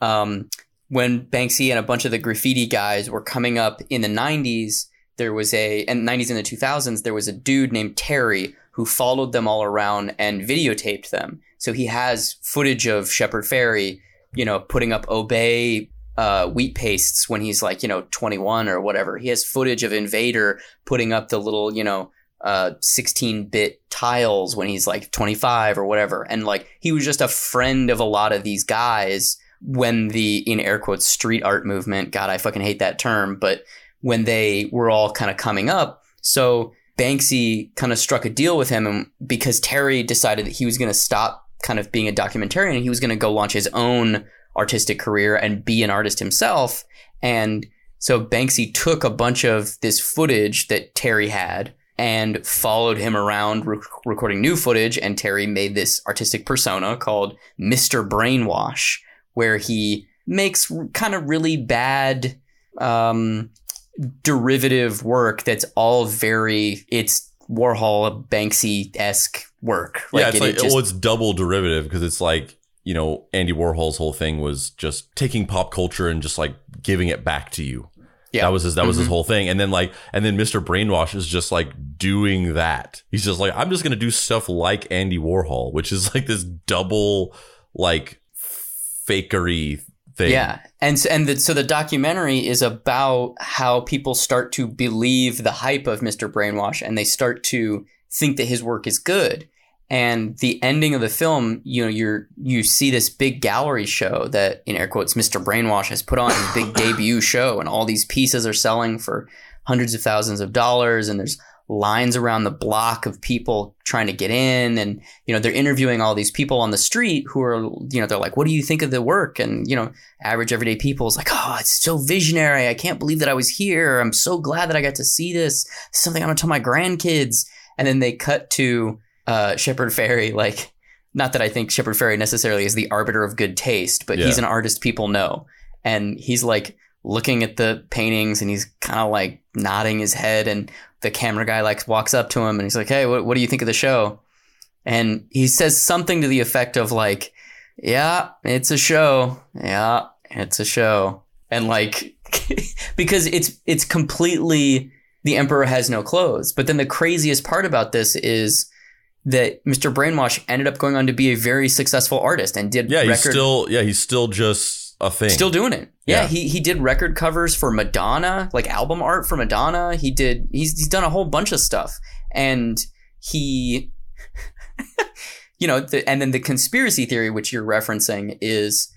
um, when Banksy and a bunch of the graffiti guys were coming up in the '90s. There was a and '90s and the 2000s. There was a dude named Terry who followed them all around and videotaped them. So he has footage of Shepard Fairey, you know, putting up Obey uh, wheat pastes when he's like, you know, 21 or whatever. He has footage of Invader putting up the little, you know, uh 16-bit tiles when he's like 25 or whatever. And like he was just a friend of a lot of these guys when the in air quotes street art movement god i fucking hate that term but when they were all kind of coming up. So banksy kind of struck a deal with him and because terry decided that he was going to stop kind of being a documentarian and he was going to go launch his own artistic career and be an artist himself. And so banksy took a bunch of this footage that terry had and followed him around rec- recording new footage. And Terry made this artistic persona called Mr. Brainwash, where he makes r- kind of really bad um, derivative work that's all very, it's Warhol, Banksy esque work. yeah, it's like it just- well, it's double derivative because it's like you know Andy Warhol's whole thing was just taking pop culture and just like giving it back to you. Yeah. that was his that was his Mhm. whole thing. And then like and then Mr. Brainwash is just like doing that. He's just like I'm just gonna do stuff like Andy Warhol, which is like this double like fakery thing. Yeah, and and the, so the documentary is about how people start to believe the hype of Mr. Brainwash, and they start to think that his work is good. And the ending of the film, you know, you're you see this big gallery show that, in air quotes, Mr. Brainwash has put on his big <laughs> debut show, and all these pieces are selling for hundreds of thousands of dollars, and there's lines around the block of people trying to get in and you know they're interviewing all these people on the street who are you know they're like what do you think of the work? And you know average everyday people is like oh it's so visionary. I can't believe that i was here. I'm so glad that i got to see this. It's something i'm going to tell my grandkids. And then they cut to uh shepard fairey like not that i think shepard fairey necessarily is the arbiter of good taste but he's an artist people know. And he's like looking at the paintings and he's kind of like nodding his head and the camera guy like walks up to him and he's like hey what, what do you think of the show? And he says something to the effect of like yeah it's a show. Yeah it's a show. And like <laughs> because it's it's completely the emperor has no clothes. But then the craziest part about this is that Mr. Brainwash ended up going on to be a very successful artist and did Yeah, he's still yeah, he's still just a thing. Still doing it. Yeah, Yeah. he he did record covers for Madonna, like album art for Madonna. He did he's he's done a whole bunch of stuff. And he <laughs> you know, the, and then the conspiracy theory which you're referencing is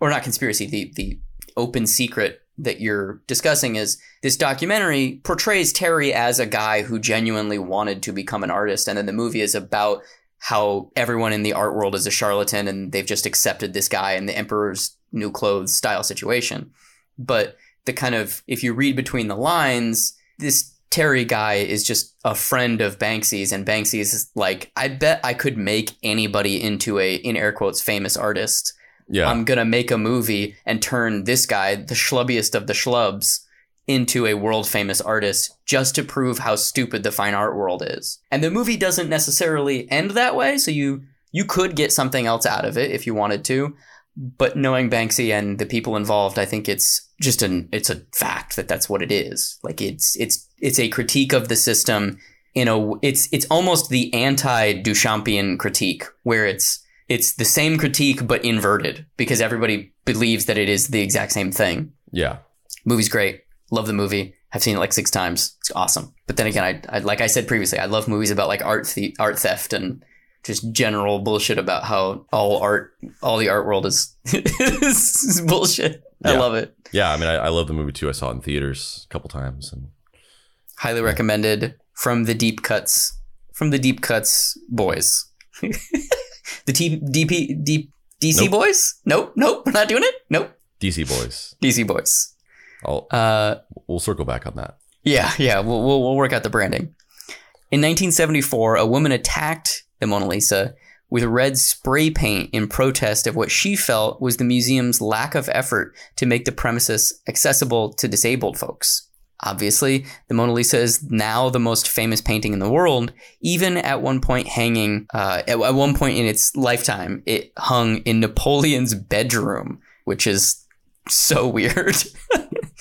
or not conspiracy, the the open secret that you're discussing is this documentary portrays Terry as a guy who genuinely wanted to become an artist and then the movie is about how everyone in the art world is a charlatan and they've just accepted this guy in the emperor's new clothes style situation. But the kind of, if you read between the lines, this Terry guy is just a friend of Banksy's, and Banksy's like, I bet I could make anybody into a, in air quotes, famous artist. Yeah. I'm gonna make a movie and turn this guy, the schlubbiest of the schlubs, into a world famous artist just to prove how stupid the fine art world is. And the movie doesn't necessarily end that way, so you you could get something else out of it if you wanted to. But knowing Banksy and the people involved, I think it's just an it's a fact that that's what it is. Like it's it's it's a critique of the system in a it's it's almost the anti Duchampian critique where it's it's the same critique but inverted because everybody believes that it is the exact same thing. yeah. Movie's great. Love the movie. I've seen it like six times. It's awesome. But then again, I, I like I said previously, I love movies about like art the- art theft and just general bullshit about how all art, all the art world is, <laughs> is bullshit. I Yeah. love it. Yeah, I mean I, I love the movie too. I saw it in theaters a couple times and Highly recommended from the deep cuts, from the deep cuts boys. <laughs> the T- DP, deep, DC Nope. boys? Nope, nope, we're not doing it. Nope, DC Boys. DC boys. I'll Uh, we'll circle back on that. Yeah, yeah, we'll, we'll, we'll work out the branding. In 1974, a woman attacked the Mona Lisa with red spray paint in protest of what she felt was the museum's lack of effort to make the premises accessible to disabled folks. Obviously, the Mona Lisa is now the most famous painting in the world. Even at one point, hanging uh, at, at one point in its lifetime, it hung in Napoleon's bedroom, which is so <laughs> weird.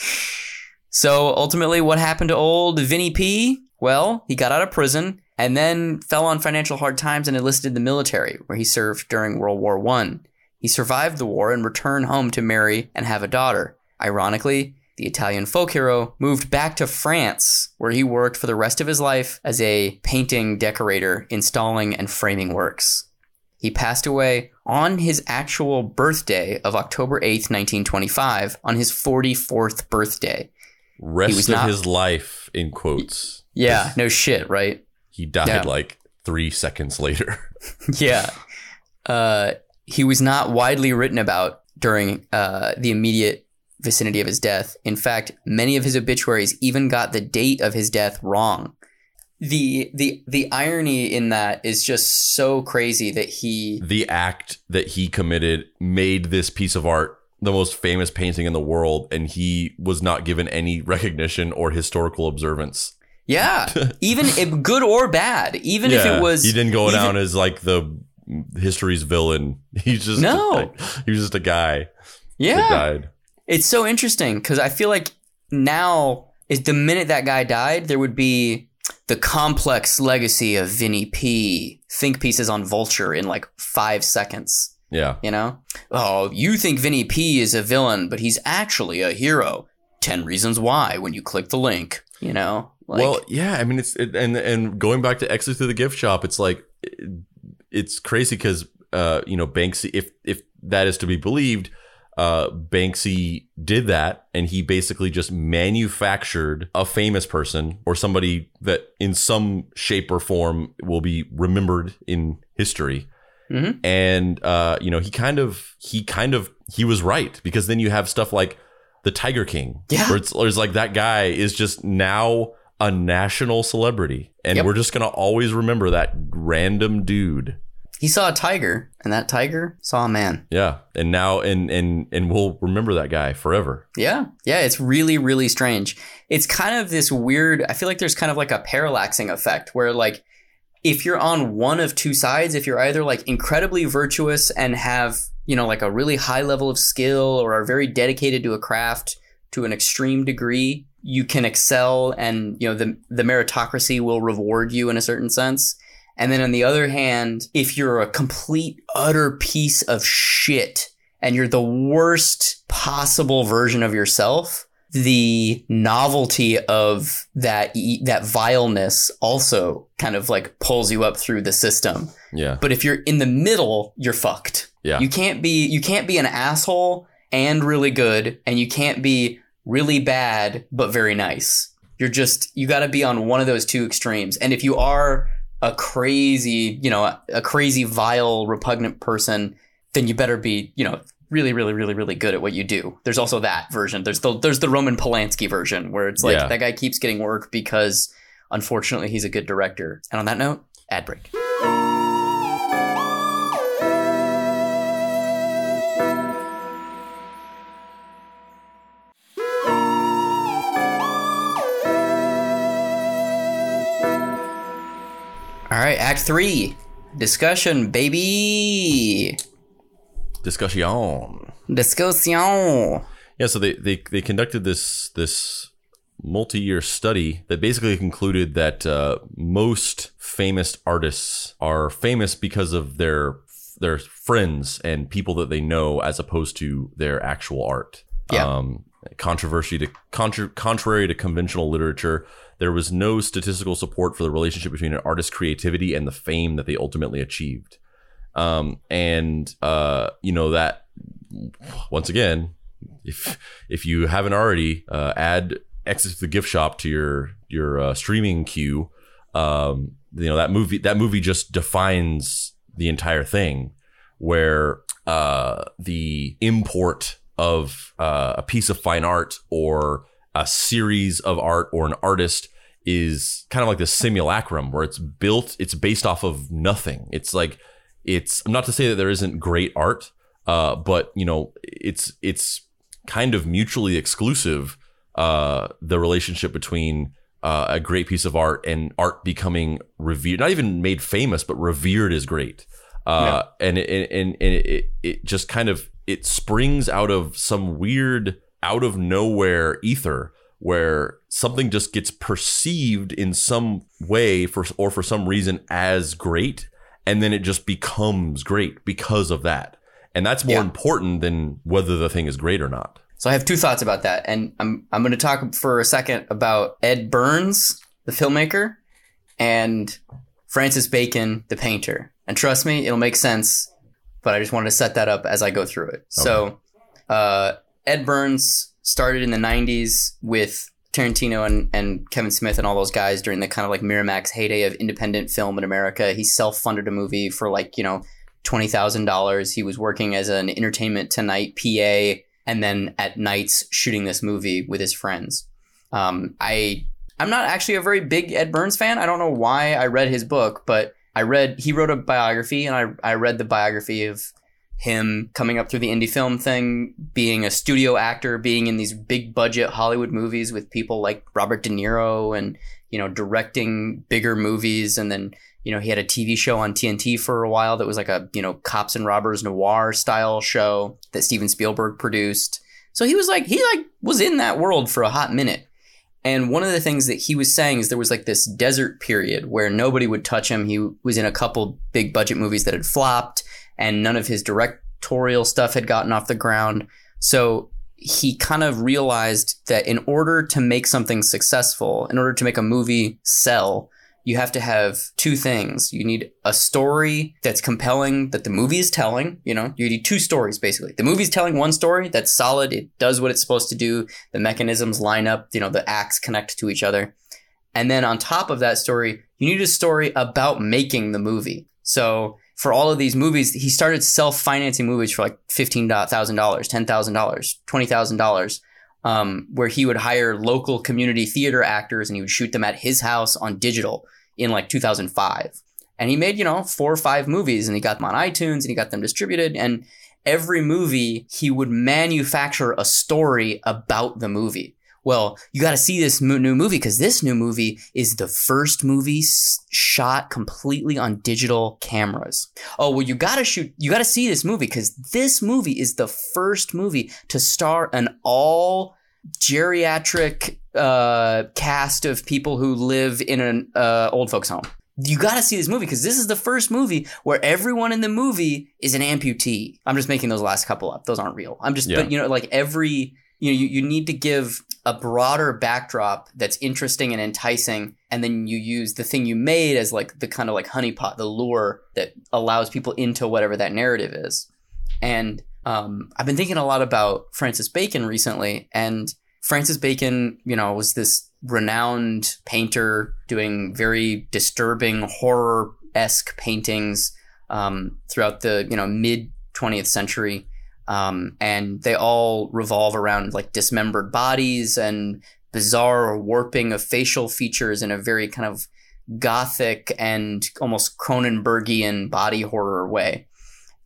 <laughs> so ultimately, what happened to old Vinny P? Well, he got out of prison and then fell on financial hard times and enlisted in the military, where he served during World War One. He survived the war and returned home to marry and have a daughter. Ironically, the Italian folk hero moved back to France, where he worked for the rest of his life as a painting decorator, installing and framing works. He passed away on his actual birthday of October 8th, 1925, on his 44th birthday. Rest of not- his life in quotes. Yeah, no shit, right? He died Yeah. like three seconds later. <laughs> yeah. Uh, he was not widely written about during uh, the immediate vicinity of his death. In fact, many of his obituaries even got the date of his death wrong. The the the irony in that is just so crazy that he the act that he committed made this piece of art the most famous painting in the world, and he was not given any recognition or historical observance. yeah <laughs> even if good or bad even if it was he didn't go even- down as like the history's villain. <laughs> He's just No. he was just a guy that yeah died. It's so interesting because I feel like now is the minute that guy died, there would be the complex legacy of Vinny P. Think pieces on Vulture in like five seconds. Yeah, You know? Oh, you think Vinny P is a villain, but he's actually a hero. Ten reasons why when you click the link. You know? Like, well, yeah. I mean, it's it, and and going back to exit through the gift shop, it's like it- it's crazy because uh, you know Banksy, if if that is to be believed, uh, Banksy did that, and he basically just manufactured a famous person or somebody that in some shape or form will be remembered in history. Mhm. And uh, you know, he kind of he kind of he was right because then you have stuff like the Tiger King, Yeah. where it's, where it's like that guy is just now a national celebrity, and Yep. we're just gonna always remember that random dude. He saw a tiger, and that tiger saw a man. Yeah, and now and and and we'll remember that guy forever. Yeah. Yeah. It's really, really strange. It's kind of this weird, I feel like there's kind of like a parallaxing effect where, like, if you're on one of two sides, if you're either like incredibly virtuous and have, you know, like a really high level of skill or are very dedicated to a craft to an extreme degree, you can excel and, you know, the, the meritocracy will reward you in a certain sense. And then on the other hand, if you're a complete, utter piece of shit and you're the worst possible version of yourself, the novelty of that that vileness also kind of like pulls you up through the system. Yeah, But if you're in the middle, you're fucked. yeah, You can't be you can't be an asshole and really good, and you can't be really bad but very nice. You're just you got to be on one of those two extremes. And if you are a crazy, you know, a, crazy, vile, repugnant person, then you better be, you know, really, really, really, really good at what you do. There's also that version. There's the there's the Roman Polanski version where it's like Yeah. that guy keeps getting work because unfortunately he's a good director. And on that note, ad break. All right, Act Three, discussion, baby, discussion. discussion. Yeah, so they, they they conducted this this multi-year study that basically concluded that uh, most famous artists are famous because of their their friends and people that they know, as opposed to their actual art. Yeah. Um, controversy to contra- contrary to conventional literature, there was no statistical support for the relationship between an artist's creativity and the fame that they ultimately achieved. Um, and uh, you know that once again, if if you haven't already, uh, add Exit to the Gift Shop to your your uh, streaming queue. Um, you know that movie that movie just defines the entire thing, where uh, the import of uh, a piece of fine art or a series of art or an artist is kind of like the simulacrum where it's built it's based off of nothing it's like it's not to say that there isn't great art, uh, but you know, it's it's kind of mutually exclusive. Uh, the relationship between uh, a great piece of art and art becoming revered, not even made famous, but revered is great. Uh, and, it, and, and it, it just kind of, it springs out of some weird, out of nowhere ether where something just gets perceived in some way for, or for some reason as great. And then it just becomes great because of that. And that's more Yeah. important than whether the thing is great or not. So I have two thoughts about that, and I'm I'm going to talk for a second about Ed Burns, the filmmaker, and Francis Bacon, the painter. And trust me, it'll make sense. But I just wanted to set that up as I go through it. So, uh, Ed Burns started in the '90s with Tarantino and, and Kevin Smith and all those guys during the kind of like Miramax heyday of independent film in America. He self-funded a movie for like you know twenty thousand dollars. He was working as an Entertainment Tonight PA, and then at nights shooting this movie with his friends. Um, I I'm not actually a very big Ed Burns fan. I don't know why I read his book, but I read he wrote a biography, and I I read the biography of him coming up through the indie film thing, being a studio actor, being in these big budget Hollywood movies with people like Robert De Niro and, you know, directing bigger movies. And then, you know, he had a TV show on TNT for a while that was like a, you know, cops and robbers noir style show that Steven Spielberg produced. So he was like, he like was in that world for a hot minute. And one of the things that he was saying is there was like this desert period where nobody would touch him. He was in a couple big budget movies that had flopped and none of his directorial stuff had gotten off the ground. So he kind of realized that in order to make something successful, in order to make a movie sell, you have to have two things. You need a story that's compelling that the movie is telling, you know, you need two stories basically. The movie's telling one story that's solid, it does what it's supposed to do, the mechanisms line up, you know, the acts connect to each other. And then on top of that story, you need a story about making the movie. So for all of these movies, he started self-financing movies for like fifteen thousand dollars, ten thousand dollars, twenty thousand dollars, um, where he would hire local community theater actors and he would shoot them at his house on digital in like 2005. And he made you know four or five movies, and he got them on iTunes and he got them distributed. And every movie, he would manufacture a story about the movie. Well, you got to see this mo- new movie because this new movie is the first movie s- shot completely on digital cameras. Oh, well, you got to shoot, you got to see this movie because this movie is the first movie to star an all geriatric uh, cast of people who live in an uh, old folks home. You got to see this movie because this is the first movie where everyone in the movie is an amputee. I'm just making those last couple up; those aren't real. I'm just, Yeah. but you know, like every you know, you, you need to give a broader backdrop that's interesting and enticing, and then you use the thing you made as like the kind of like honeypot, the lure that allows people into whatever that narrative is. And um, I've been thinking a lot about Francis Bacon recently, and Francis Bacon, you know, was this renowned painter doing very disturbing horror esque paintings um, throughout the you know mid 20th century um, and they all revolve around like dismembered bodies and bizarre warping of facial features in a very kind of gothic and almost Cronenbergian body horror way.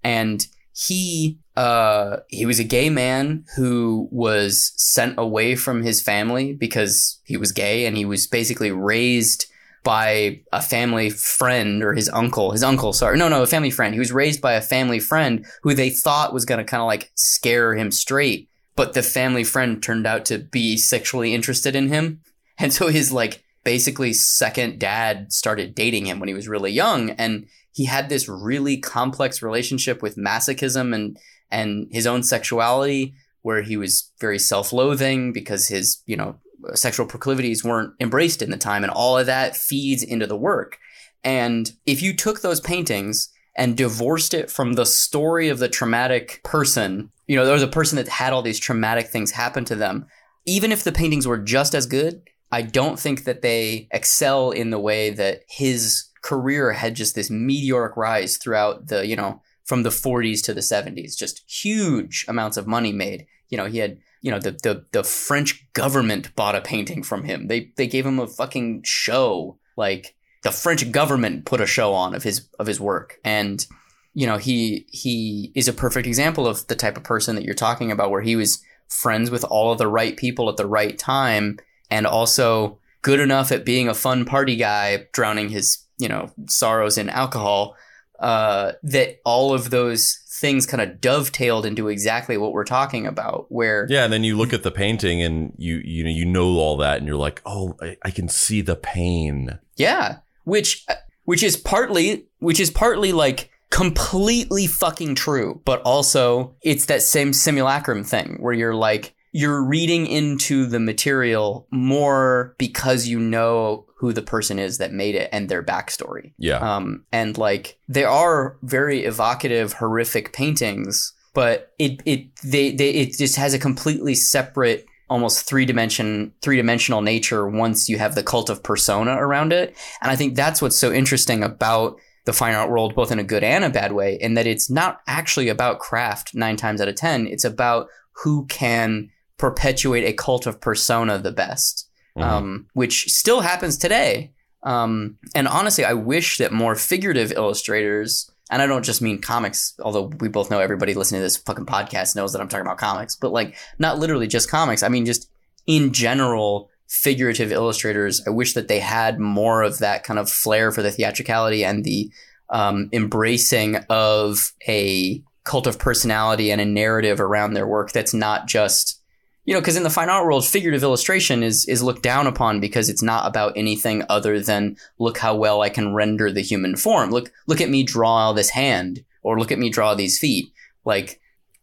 And he uh, he was a gay man who was sent away from his family because he was gay, and he was basically raised by a family friend or his uncle. His uncle, sorry, no, no, a family friend. He was raised by a family friend who they thought was going to kind of like scare him straight, but the family friend turned out to be sexually interested in him, <laughs> and so his like basically second dad started dating him when he was really young, and he had this really complex relationship with masochism and and his own sexuality where he was very self-loathing because his you know sexual proclivities weren't embraced in the time and all of that feeds into the work. And if you took those paintings and divorced it from the story of the traumatic person you know there was a person that had all these traumatic things happen to them even if the paintings were just as good i don't think that they excel in the way that his career had just this meteoric rise throughout the you know from the 40s to the 70s just huge amounts of money made. You know he had you know the the, the french government bought a painting from him they they gave him a fucking show like the french government put a show on of his of his work and you know, he he is a perfect example of the type of person that you're talking about, where he was friends with all of the right people at the right time, and also good enough at being a fun party guy, drowning his you know sorrows in alcohol. Uh, that all of those things kind of dovetailed into exactly what we're talking about. Where Yeah, and then you look at the painting and you you know you know all that, and you're like, oh, I, I can see the pain. Yeah, which which is partly which is partly like completely fucking true, but also it's that same simulacrum thing where you're like you're reading into the material more because you know who the person is that made it and their backstory. Yeah, Um, and like there are very evocative, horrific paintings, but it it they, they it just has a completely separate, almost three dimension three dimensional nature once you have the cult of persona around it. And I think that's what's so interesting about the fine art world, both in a good and a bad way, in that it's not actually about craft nine times out of ten. It's about who can perpetuate a cult of persona the best Mhm. um, which still happens today. Um, and honestly, I wish that more figurative illustrators, and I don't just mean comics, although we both know everybody listening to this fucking podcast knows that I'm talking about comics, but like not literally just comics. I mean, just in general, figurative illustrators. I wish that they had more of that kind of flair for the theatricality and the um, embracing of a cult of personality and a narrative around their work that's not just you know, because in the fine art world, figurative illustration is is looked down upon because it's not about anything other than look how well I can render the human form. Look, look at me draw this hand, or look at me draw these feet. Like,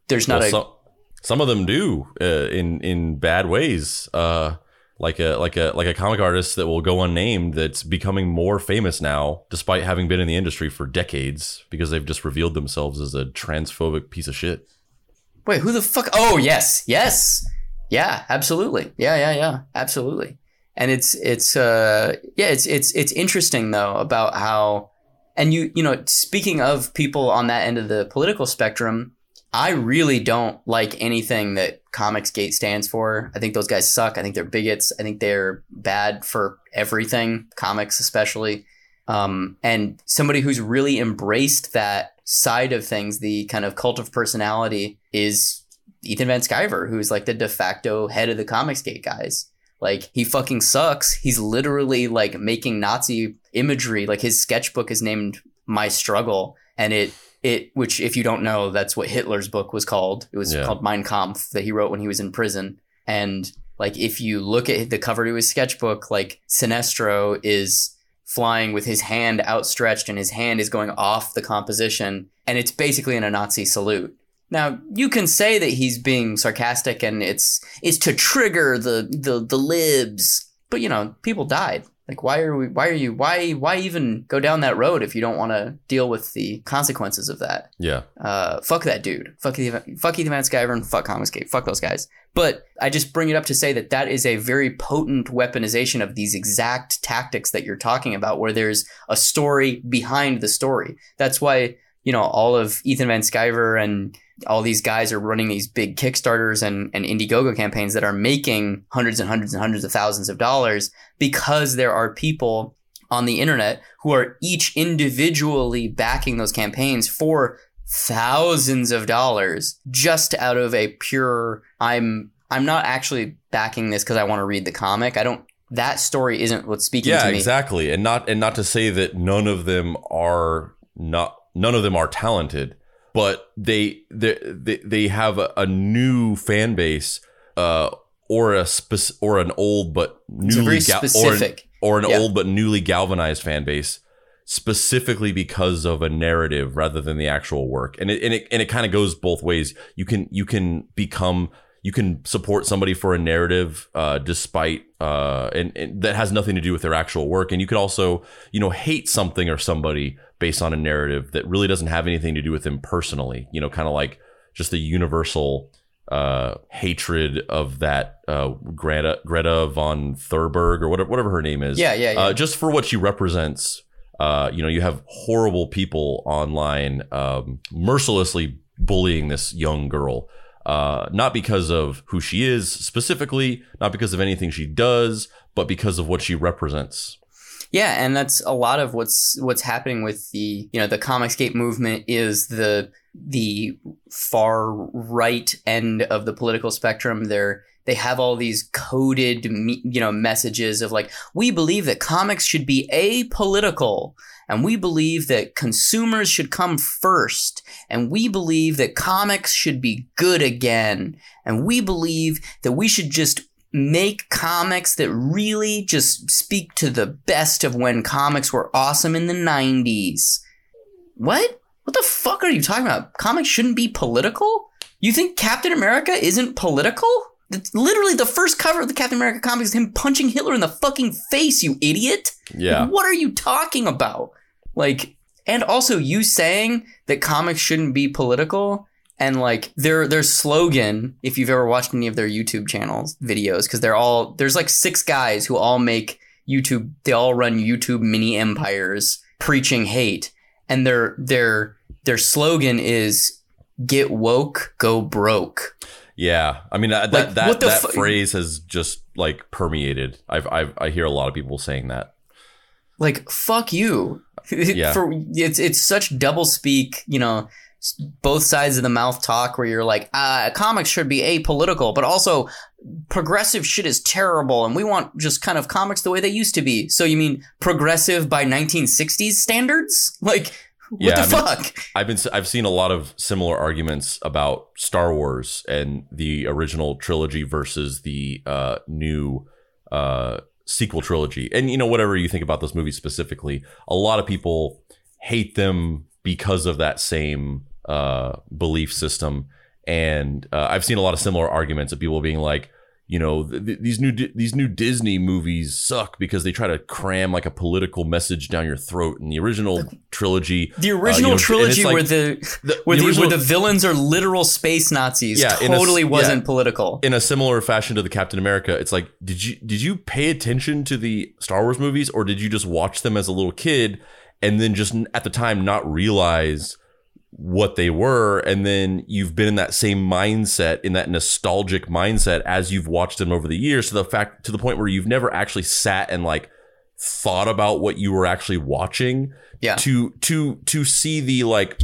there's not Well, a some, some of them do uh, in in bad ways. Uh, like a like a like a comic artist that will go unnamed that's becoming more famous now, despite having been in the industry for decades, because they've just revealed themselves as a transphobic piece of shit. wait. Who the fuck? Oh, yes, yes, yeah, absolutely, yeah, yeah, yeah, absolutely. And it's it's uh yeah, it's it's it's interesting though about how and you you know speaking of people on that end of the political spectrum i really don't like anything that comicsgate stands for. I think those guys suck. I think they're bigots. I think they're bad for everything comics especially. Um, and somebody who's really embraced that side of things the kind of cult of personality is ethan van sciver who's like the de facto head of the comicsgate guys like he fucking sucks. He's literally like making Nazi imagery. Like his sketchbook is named My Struggle, and it it which if you don't know, that's what Hitler's book was called. It was Yeah. called Mein Kampf that he wrote when he was in prison. And like if you look at the cover to his sketchbook, like Sinestro is flying with his hand outstretched and his hand is going off the composition and it's basically in a Nazi salute. Now you can say that he's being sarcastic and it's it's to trigger the the the libs, but you know people died. Like why are we? Why are you? Why why even go down that road if you don't want to deal with the consequences of that? Yeah, Uh, fuck that dude. Fuck Ethan, fuck Ethan Van Sciver and fuck Comicsgate. Fuck those guys. But I just bring it up to say that that is a very potent weaponization of these exact tactics that you're talking about, where there's a story behind the story. That's why you know all of Ethan Van Sciver and all these guys are running these big Kickstarters and, and Indiegogo campaigns that are making hundreds and hundreds and hundreds of thousands of dollars because there are people on the internet who are each individually backing those campaigns for thousands of dollars just out of a pure I'm I'm not actually backing this because I want to read the comic. I don't that story isn't what's speaking yeah, to me. exactly. And not and not to say that none of them are not none of them are talented, but they they they, they have a, a new fan base, uh, or a spec- or an old but newly ga- or an, or an Yeah. old but newly galvanized fan base specifically because of a narrative rather than the actual work. And it and it, and it kind of goes both ways. You can you can become you can support somebody for a narrative uh, despite uh, and, and that has nothing to do with their actual work and you could also you know hate something or somebody based on a narrative that really doesn't have anything to do with them personally you know kind of like just the universal uh, hatred of that uh, Greta Greta von Thurberg or whatever whatever her name is Yeah, yeah, yeah. uh, just for what she represents. Uh, you know, you have horrible people online um, mercilessly bullying this young girl, uh, not because of who she is specifically, not because of anything she does, but because of what she represents. Yeah, and that's a lot of what's what's happening with the you know the Comicsgate movement is the the far right end of the political spectrum. They're they have all these coded you know messages of like we believe that comics should be apolitical and we believe that consumers should come first and we believe that comics should be good again and we believe that we should just make comics that really just speak to the best of when comics were awesome in the 90s. What? What the fuck are you talking about? Comics shouldn't be political? You think Captain America isn't political? It's literally the first cover of the Captain America comics is him punching Hitler in the fucking face, you idiot. Yeah. What are you talking about? Like, and also you saying that comics shouldn't be political and like their their slogan if you've ever watched any of their youtube channels videos because they're all there's like six guys who all make youtube they all run youtube mini empires preaching hate and their their their slogan is get woke go broke Yeah, I mean that Like, that that, the that fu- phrase has just like permeated. I've, I've I hear a lot of people saying that. like fuck you <laughs> Yeah. for it's it's such double speak you know both sides of the mouth talk where you're like uh comics should be apolitical but also progressive shit is terrible and we want just kind of comics the way they used to be. So you mean progressive by 1960s standards? <laughs> Like what Yeah, the I mean- fuck? I've been I've seen a lot of similar arguments about Star Wars and the original trilogy versus the uh, new uh, sequel trilogy. And you know whatever you think about those movies specifically, a lot of people hate them because of that same uh, belief system. And uh, I've seen a lot of similar arguments of people being like, you know, th- th- these new Di- these new Disney movies suck because they try to cram like a political message down your throat. And the original trilogy, the uh, you original know, trilogy like- where the the, where the original- where the villains are literal space Nazis Yeah, in a totally wasn't yeah. political. in a similar fashion to the Captain America, it's like, did you did you pay attention to the Star Wars movies, or did you just watch them as a little kid and then just at the time not realize what they were, and then you've been in that same mindset, in that nostalgic mindset as you've watched them over the years, to the fact to the point where you've never actually sat and like thought about what you were actually watching Yeah. to to to see the like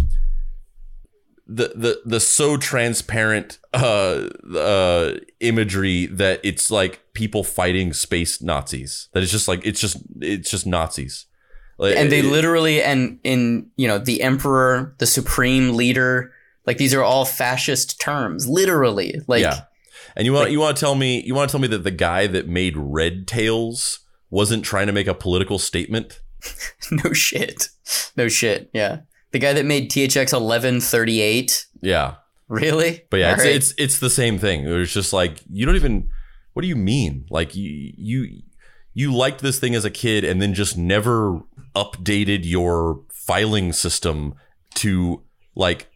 the the the so transparent uh uh imagery that it's like people fighting space Nazis that it's just like it's just it's just Nazis like, and they it- literally and in you know the emperor the supreme leader like these are all fascist terms literally like yeah and you want you want to tell me you want to tell me that the guy that made Red Tails wasn't trying to make a political statement <laughs> no shit no shit yeah the guy that made thx 1138 yeah really But yeah, it's, right. it's it's the same thing. It's just like you don't even. What do you mean? Like you you you liked this thing as a kid and then just never updated your filing system to like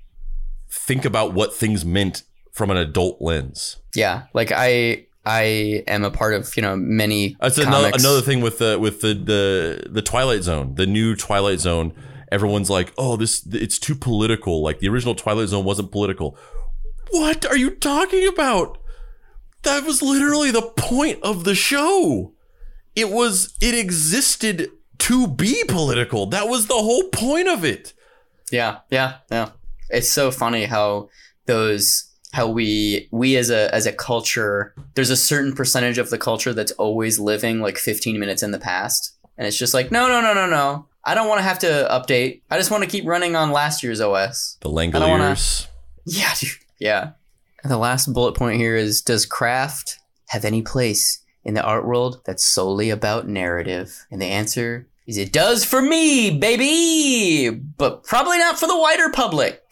think about what things meant from an adult lens. yeah like i i am a part of you know many That's another, another thing with the with the, the the Twilight Zone, the new Twilight Zone. Everyone's like, "Oh, this it's too political." Like the original Twilight Zone wasn't political. What are you talking about? That was literally the point of the show. It was it existed to be political. That was the whole point of it. Yeah, yeah, yeah. It's so funny how those how we we as a as a culture there's a certain percentage of the culture that's always living like 15 minutes in the past. And it's just like no no no no no. I don't want to have to update. I just want to keep running on last year's OS The don't wanna- <laughs> yeah dude. Yeah. And the last bullet point here is does craft have any place in the art world that's solely about narrative? And the answer is it does for me baby but probably not for the wider public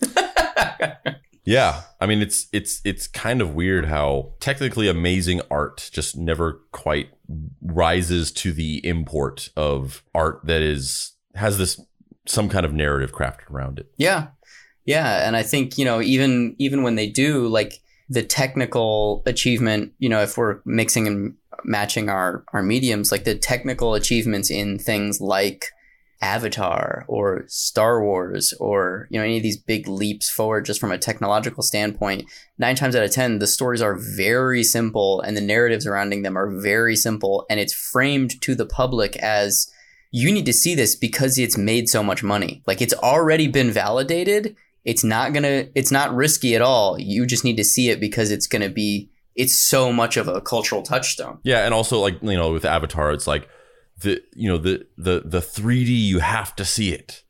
<laughs> Yeah, I mean it's it's it's kind of weird how technically amazing art just never quite rises to the import of art that is has this some kind of narrative crafted around it. Yeah. Yeah, and I think, you know, even even when they do like the technical achievement, you know, if we're mixing and matching our our mediums, like the technical achievements in things like Avatar or Star Wars or you know any of these big leaps forward just from a technological standpoint, nine times out of ten the stories are very simple and the narratives surrounding them are very simple and it's framed to the public as you need to see this because it's made so much money. Like it's already been validated. It's not gonna it's not risky at all. You just need to see it because it's gonna be it's so much of a cultural touchstone. Yeah, and also like you know with Avatar, it's like the you know the the the 3D you have to see it.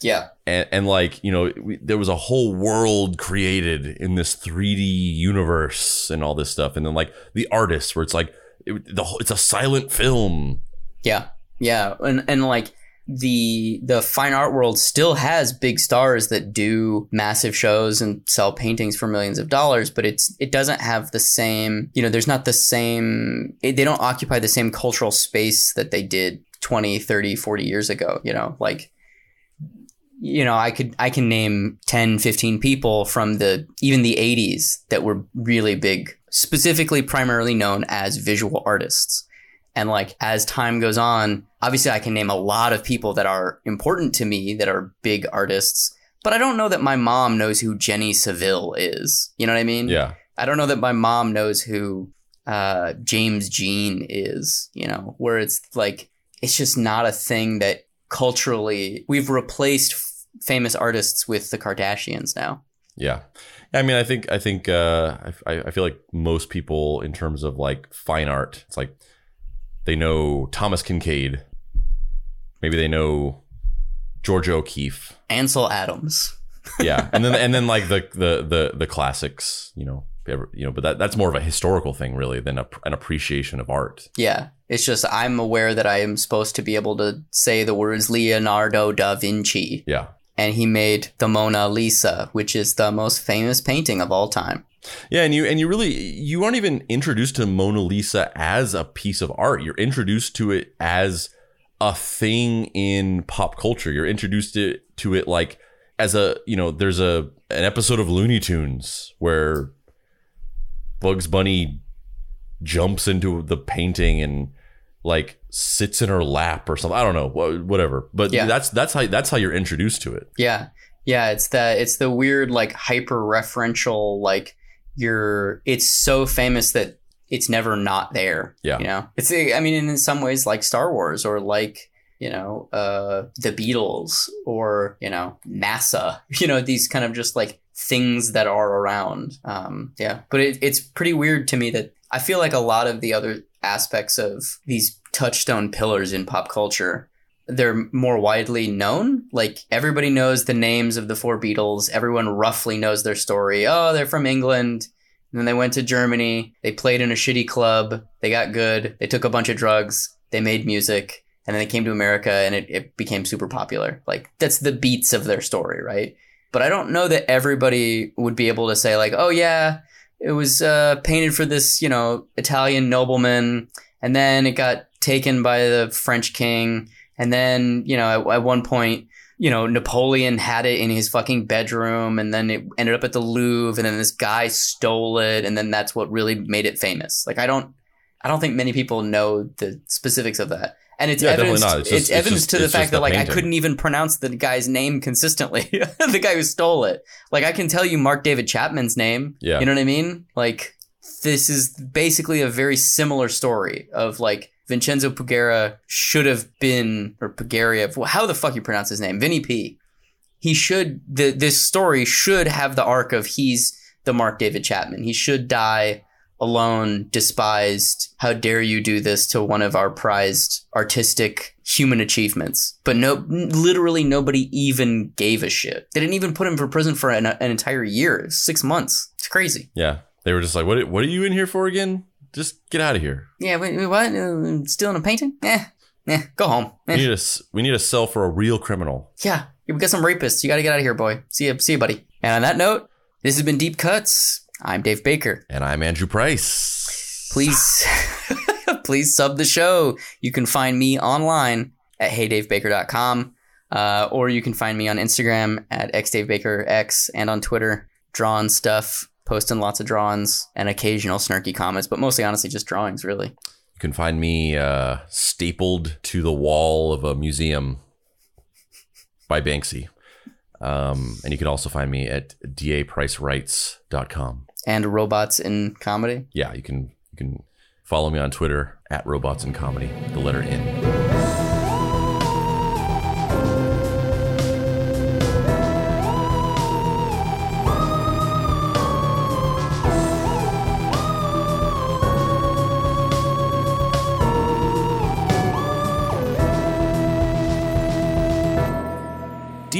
Yeah. And, and like you know we, there was a whole world created in this 3D universe and all this stuff, and then like the artists where it's like it, the it's a silent film. Yeah. Yeah, and and like the the fine art world still has big stars that do massive shows and sell paintings for millions of dollars but it's it doesn't have the same you know there's not the same it, they don't occupy the same cultural space that they did 20 30 40 years ago you know like you know i could i can name 10 15 people from the even the 80s that were really big specifically primarily known as visual artists and like as time goes on, obviously I can name a lot of people that are important to me that are big artists, but I don't know that my mom knows who Jenny Saville is. You know what I mean? Yeah. I don't know that my mom knows who uh, James Jean is, you know, where it's like, it's just not a thing that culturally we've replaced f- famous artists with the Kardashians now. Yeah. I mean, I think, I think, uh, I, I feel like most people in terms of like fine art, it's like, they know Thomas Kinkade. Maybe they know George O'Keeffe, Ansel Adams. <laughs> yeah, and then and then like the the the the classics, you know, you know, but that that's more of a historical thing really than a, an appreciation of art. Yeah, it's just I'm aware that I am supposed to be able to say the words Leonardo da Vinci. Yeah. And he made the Mona Lisa, which is the most famous painting of all time. Yeah, and you and you really you aren't even introduced to Mona Lisa as a piece of art. You're introduced to it as a thing in pop culture. You're introduced to, to it like as a you know there's a an episode of Looney Tunes where Bugs Bunny jumps into the painting and like sits in her lap or something. I don't know, whatever. But yeah. that's that's how that's how you're introduced to it. Yeah, yeah. It's that it's the weird like hyper referential like you're it's so famous that it's never not there. Yeah. You know? It's I mean in some ways like Star Wars or like, you know, uh the Beatles or, you know, NASA. <laughs> You know, these kind of just like things that are around. Um yeah. But it, it's pretty weird to me that I feel like a lot of the other aspects of these touchstone pillars in pop culture they're more widely known. Like everybody knows the names of the four Beatles. Everyone roughly knows their story. Oh, they're from England. And then they went to Germany. They played in a shitty club. They got good. They took a bunch of drugs. They made music. And then they came to America and it, it became super popular. Like that's the beats of their story, right? But I don't know that everybody would be able to say like, oh yeah, it was uh, painted for this, you know, Italian nobleman. And then it got taken by the French king and then, you know, at, at one point, you know, Napoleon had it in his fucking bedroom and then it ended up at the Louvre and then this guy stole it and then that's what really made it famous. Like I don't I don't think many people know the specifics of that. And it's yeah, evidence It's, it's, it's evidence just, to the fact that like painting. I couldn't even pronounce the guy's name consistently. <laughs> the guy who stole it. Like I can tell you Mark David Chapman's name. Yeah. You know what I mean? Like this is basically a very similar story of like Vincenzo Pugera should have been, or Pugaria, how the fuck you pronounce his name? Vinny P. He should, the, this story should have the arc of he's the Mark David Chapman. He should die alone, despised. How dare you do this to one of our prized artistic human achievements? But no, literally nobody even gave a shit. They didn't even put him for prison for an, an entire year, six months. It's crazy. Yeah. They were just like, what, what are you in here for again? Just get out of here. Yeah, wait, wait, what? Uh, stealing a painting? Eh, eh, go home. Eh. We need a we need a cell for a real criminal. Yeah, we got some rapists. You got to get out of here, boy. See you, see you, buddy. And on that note, this has been Deep Cuts. I'm Dave Baker, and I'm Andrew Price. Please, <laughs> please sub the show. You can find me online at heydavebaker.com, uh, or you can find me on Instagram at xdavebakerx and on Twitter, drawing stuff posting lots of drawings and occasional snarky comments, but mostly honestly just drawings, really. You can find me uh, stapled to the wall of a museum by Banksy. Um, and you can also find me at dapricerights.com. And robots in comedy. Yeah, you can you can follow me on Twitter at robots in comedy, the letter N.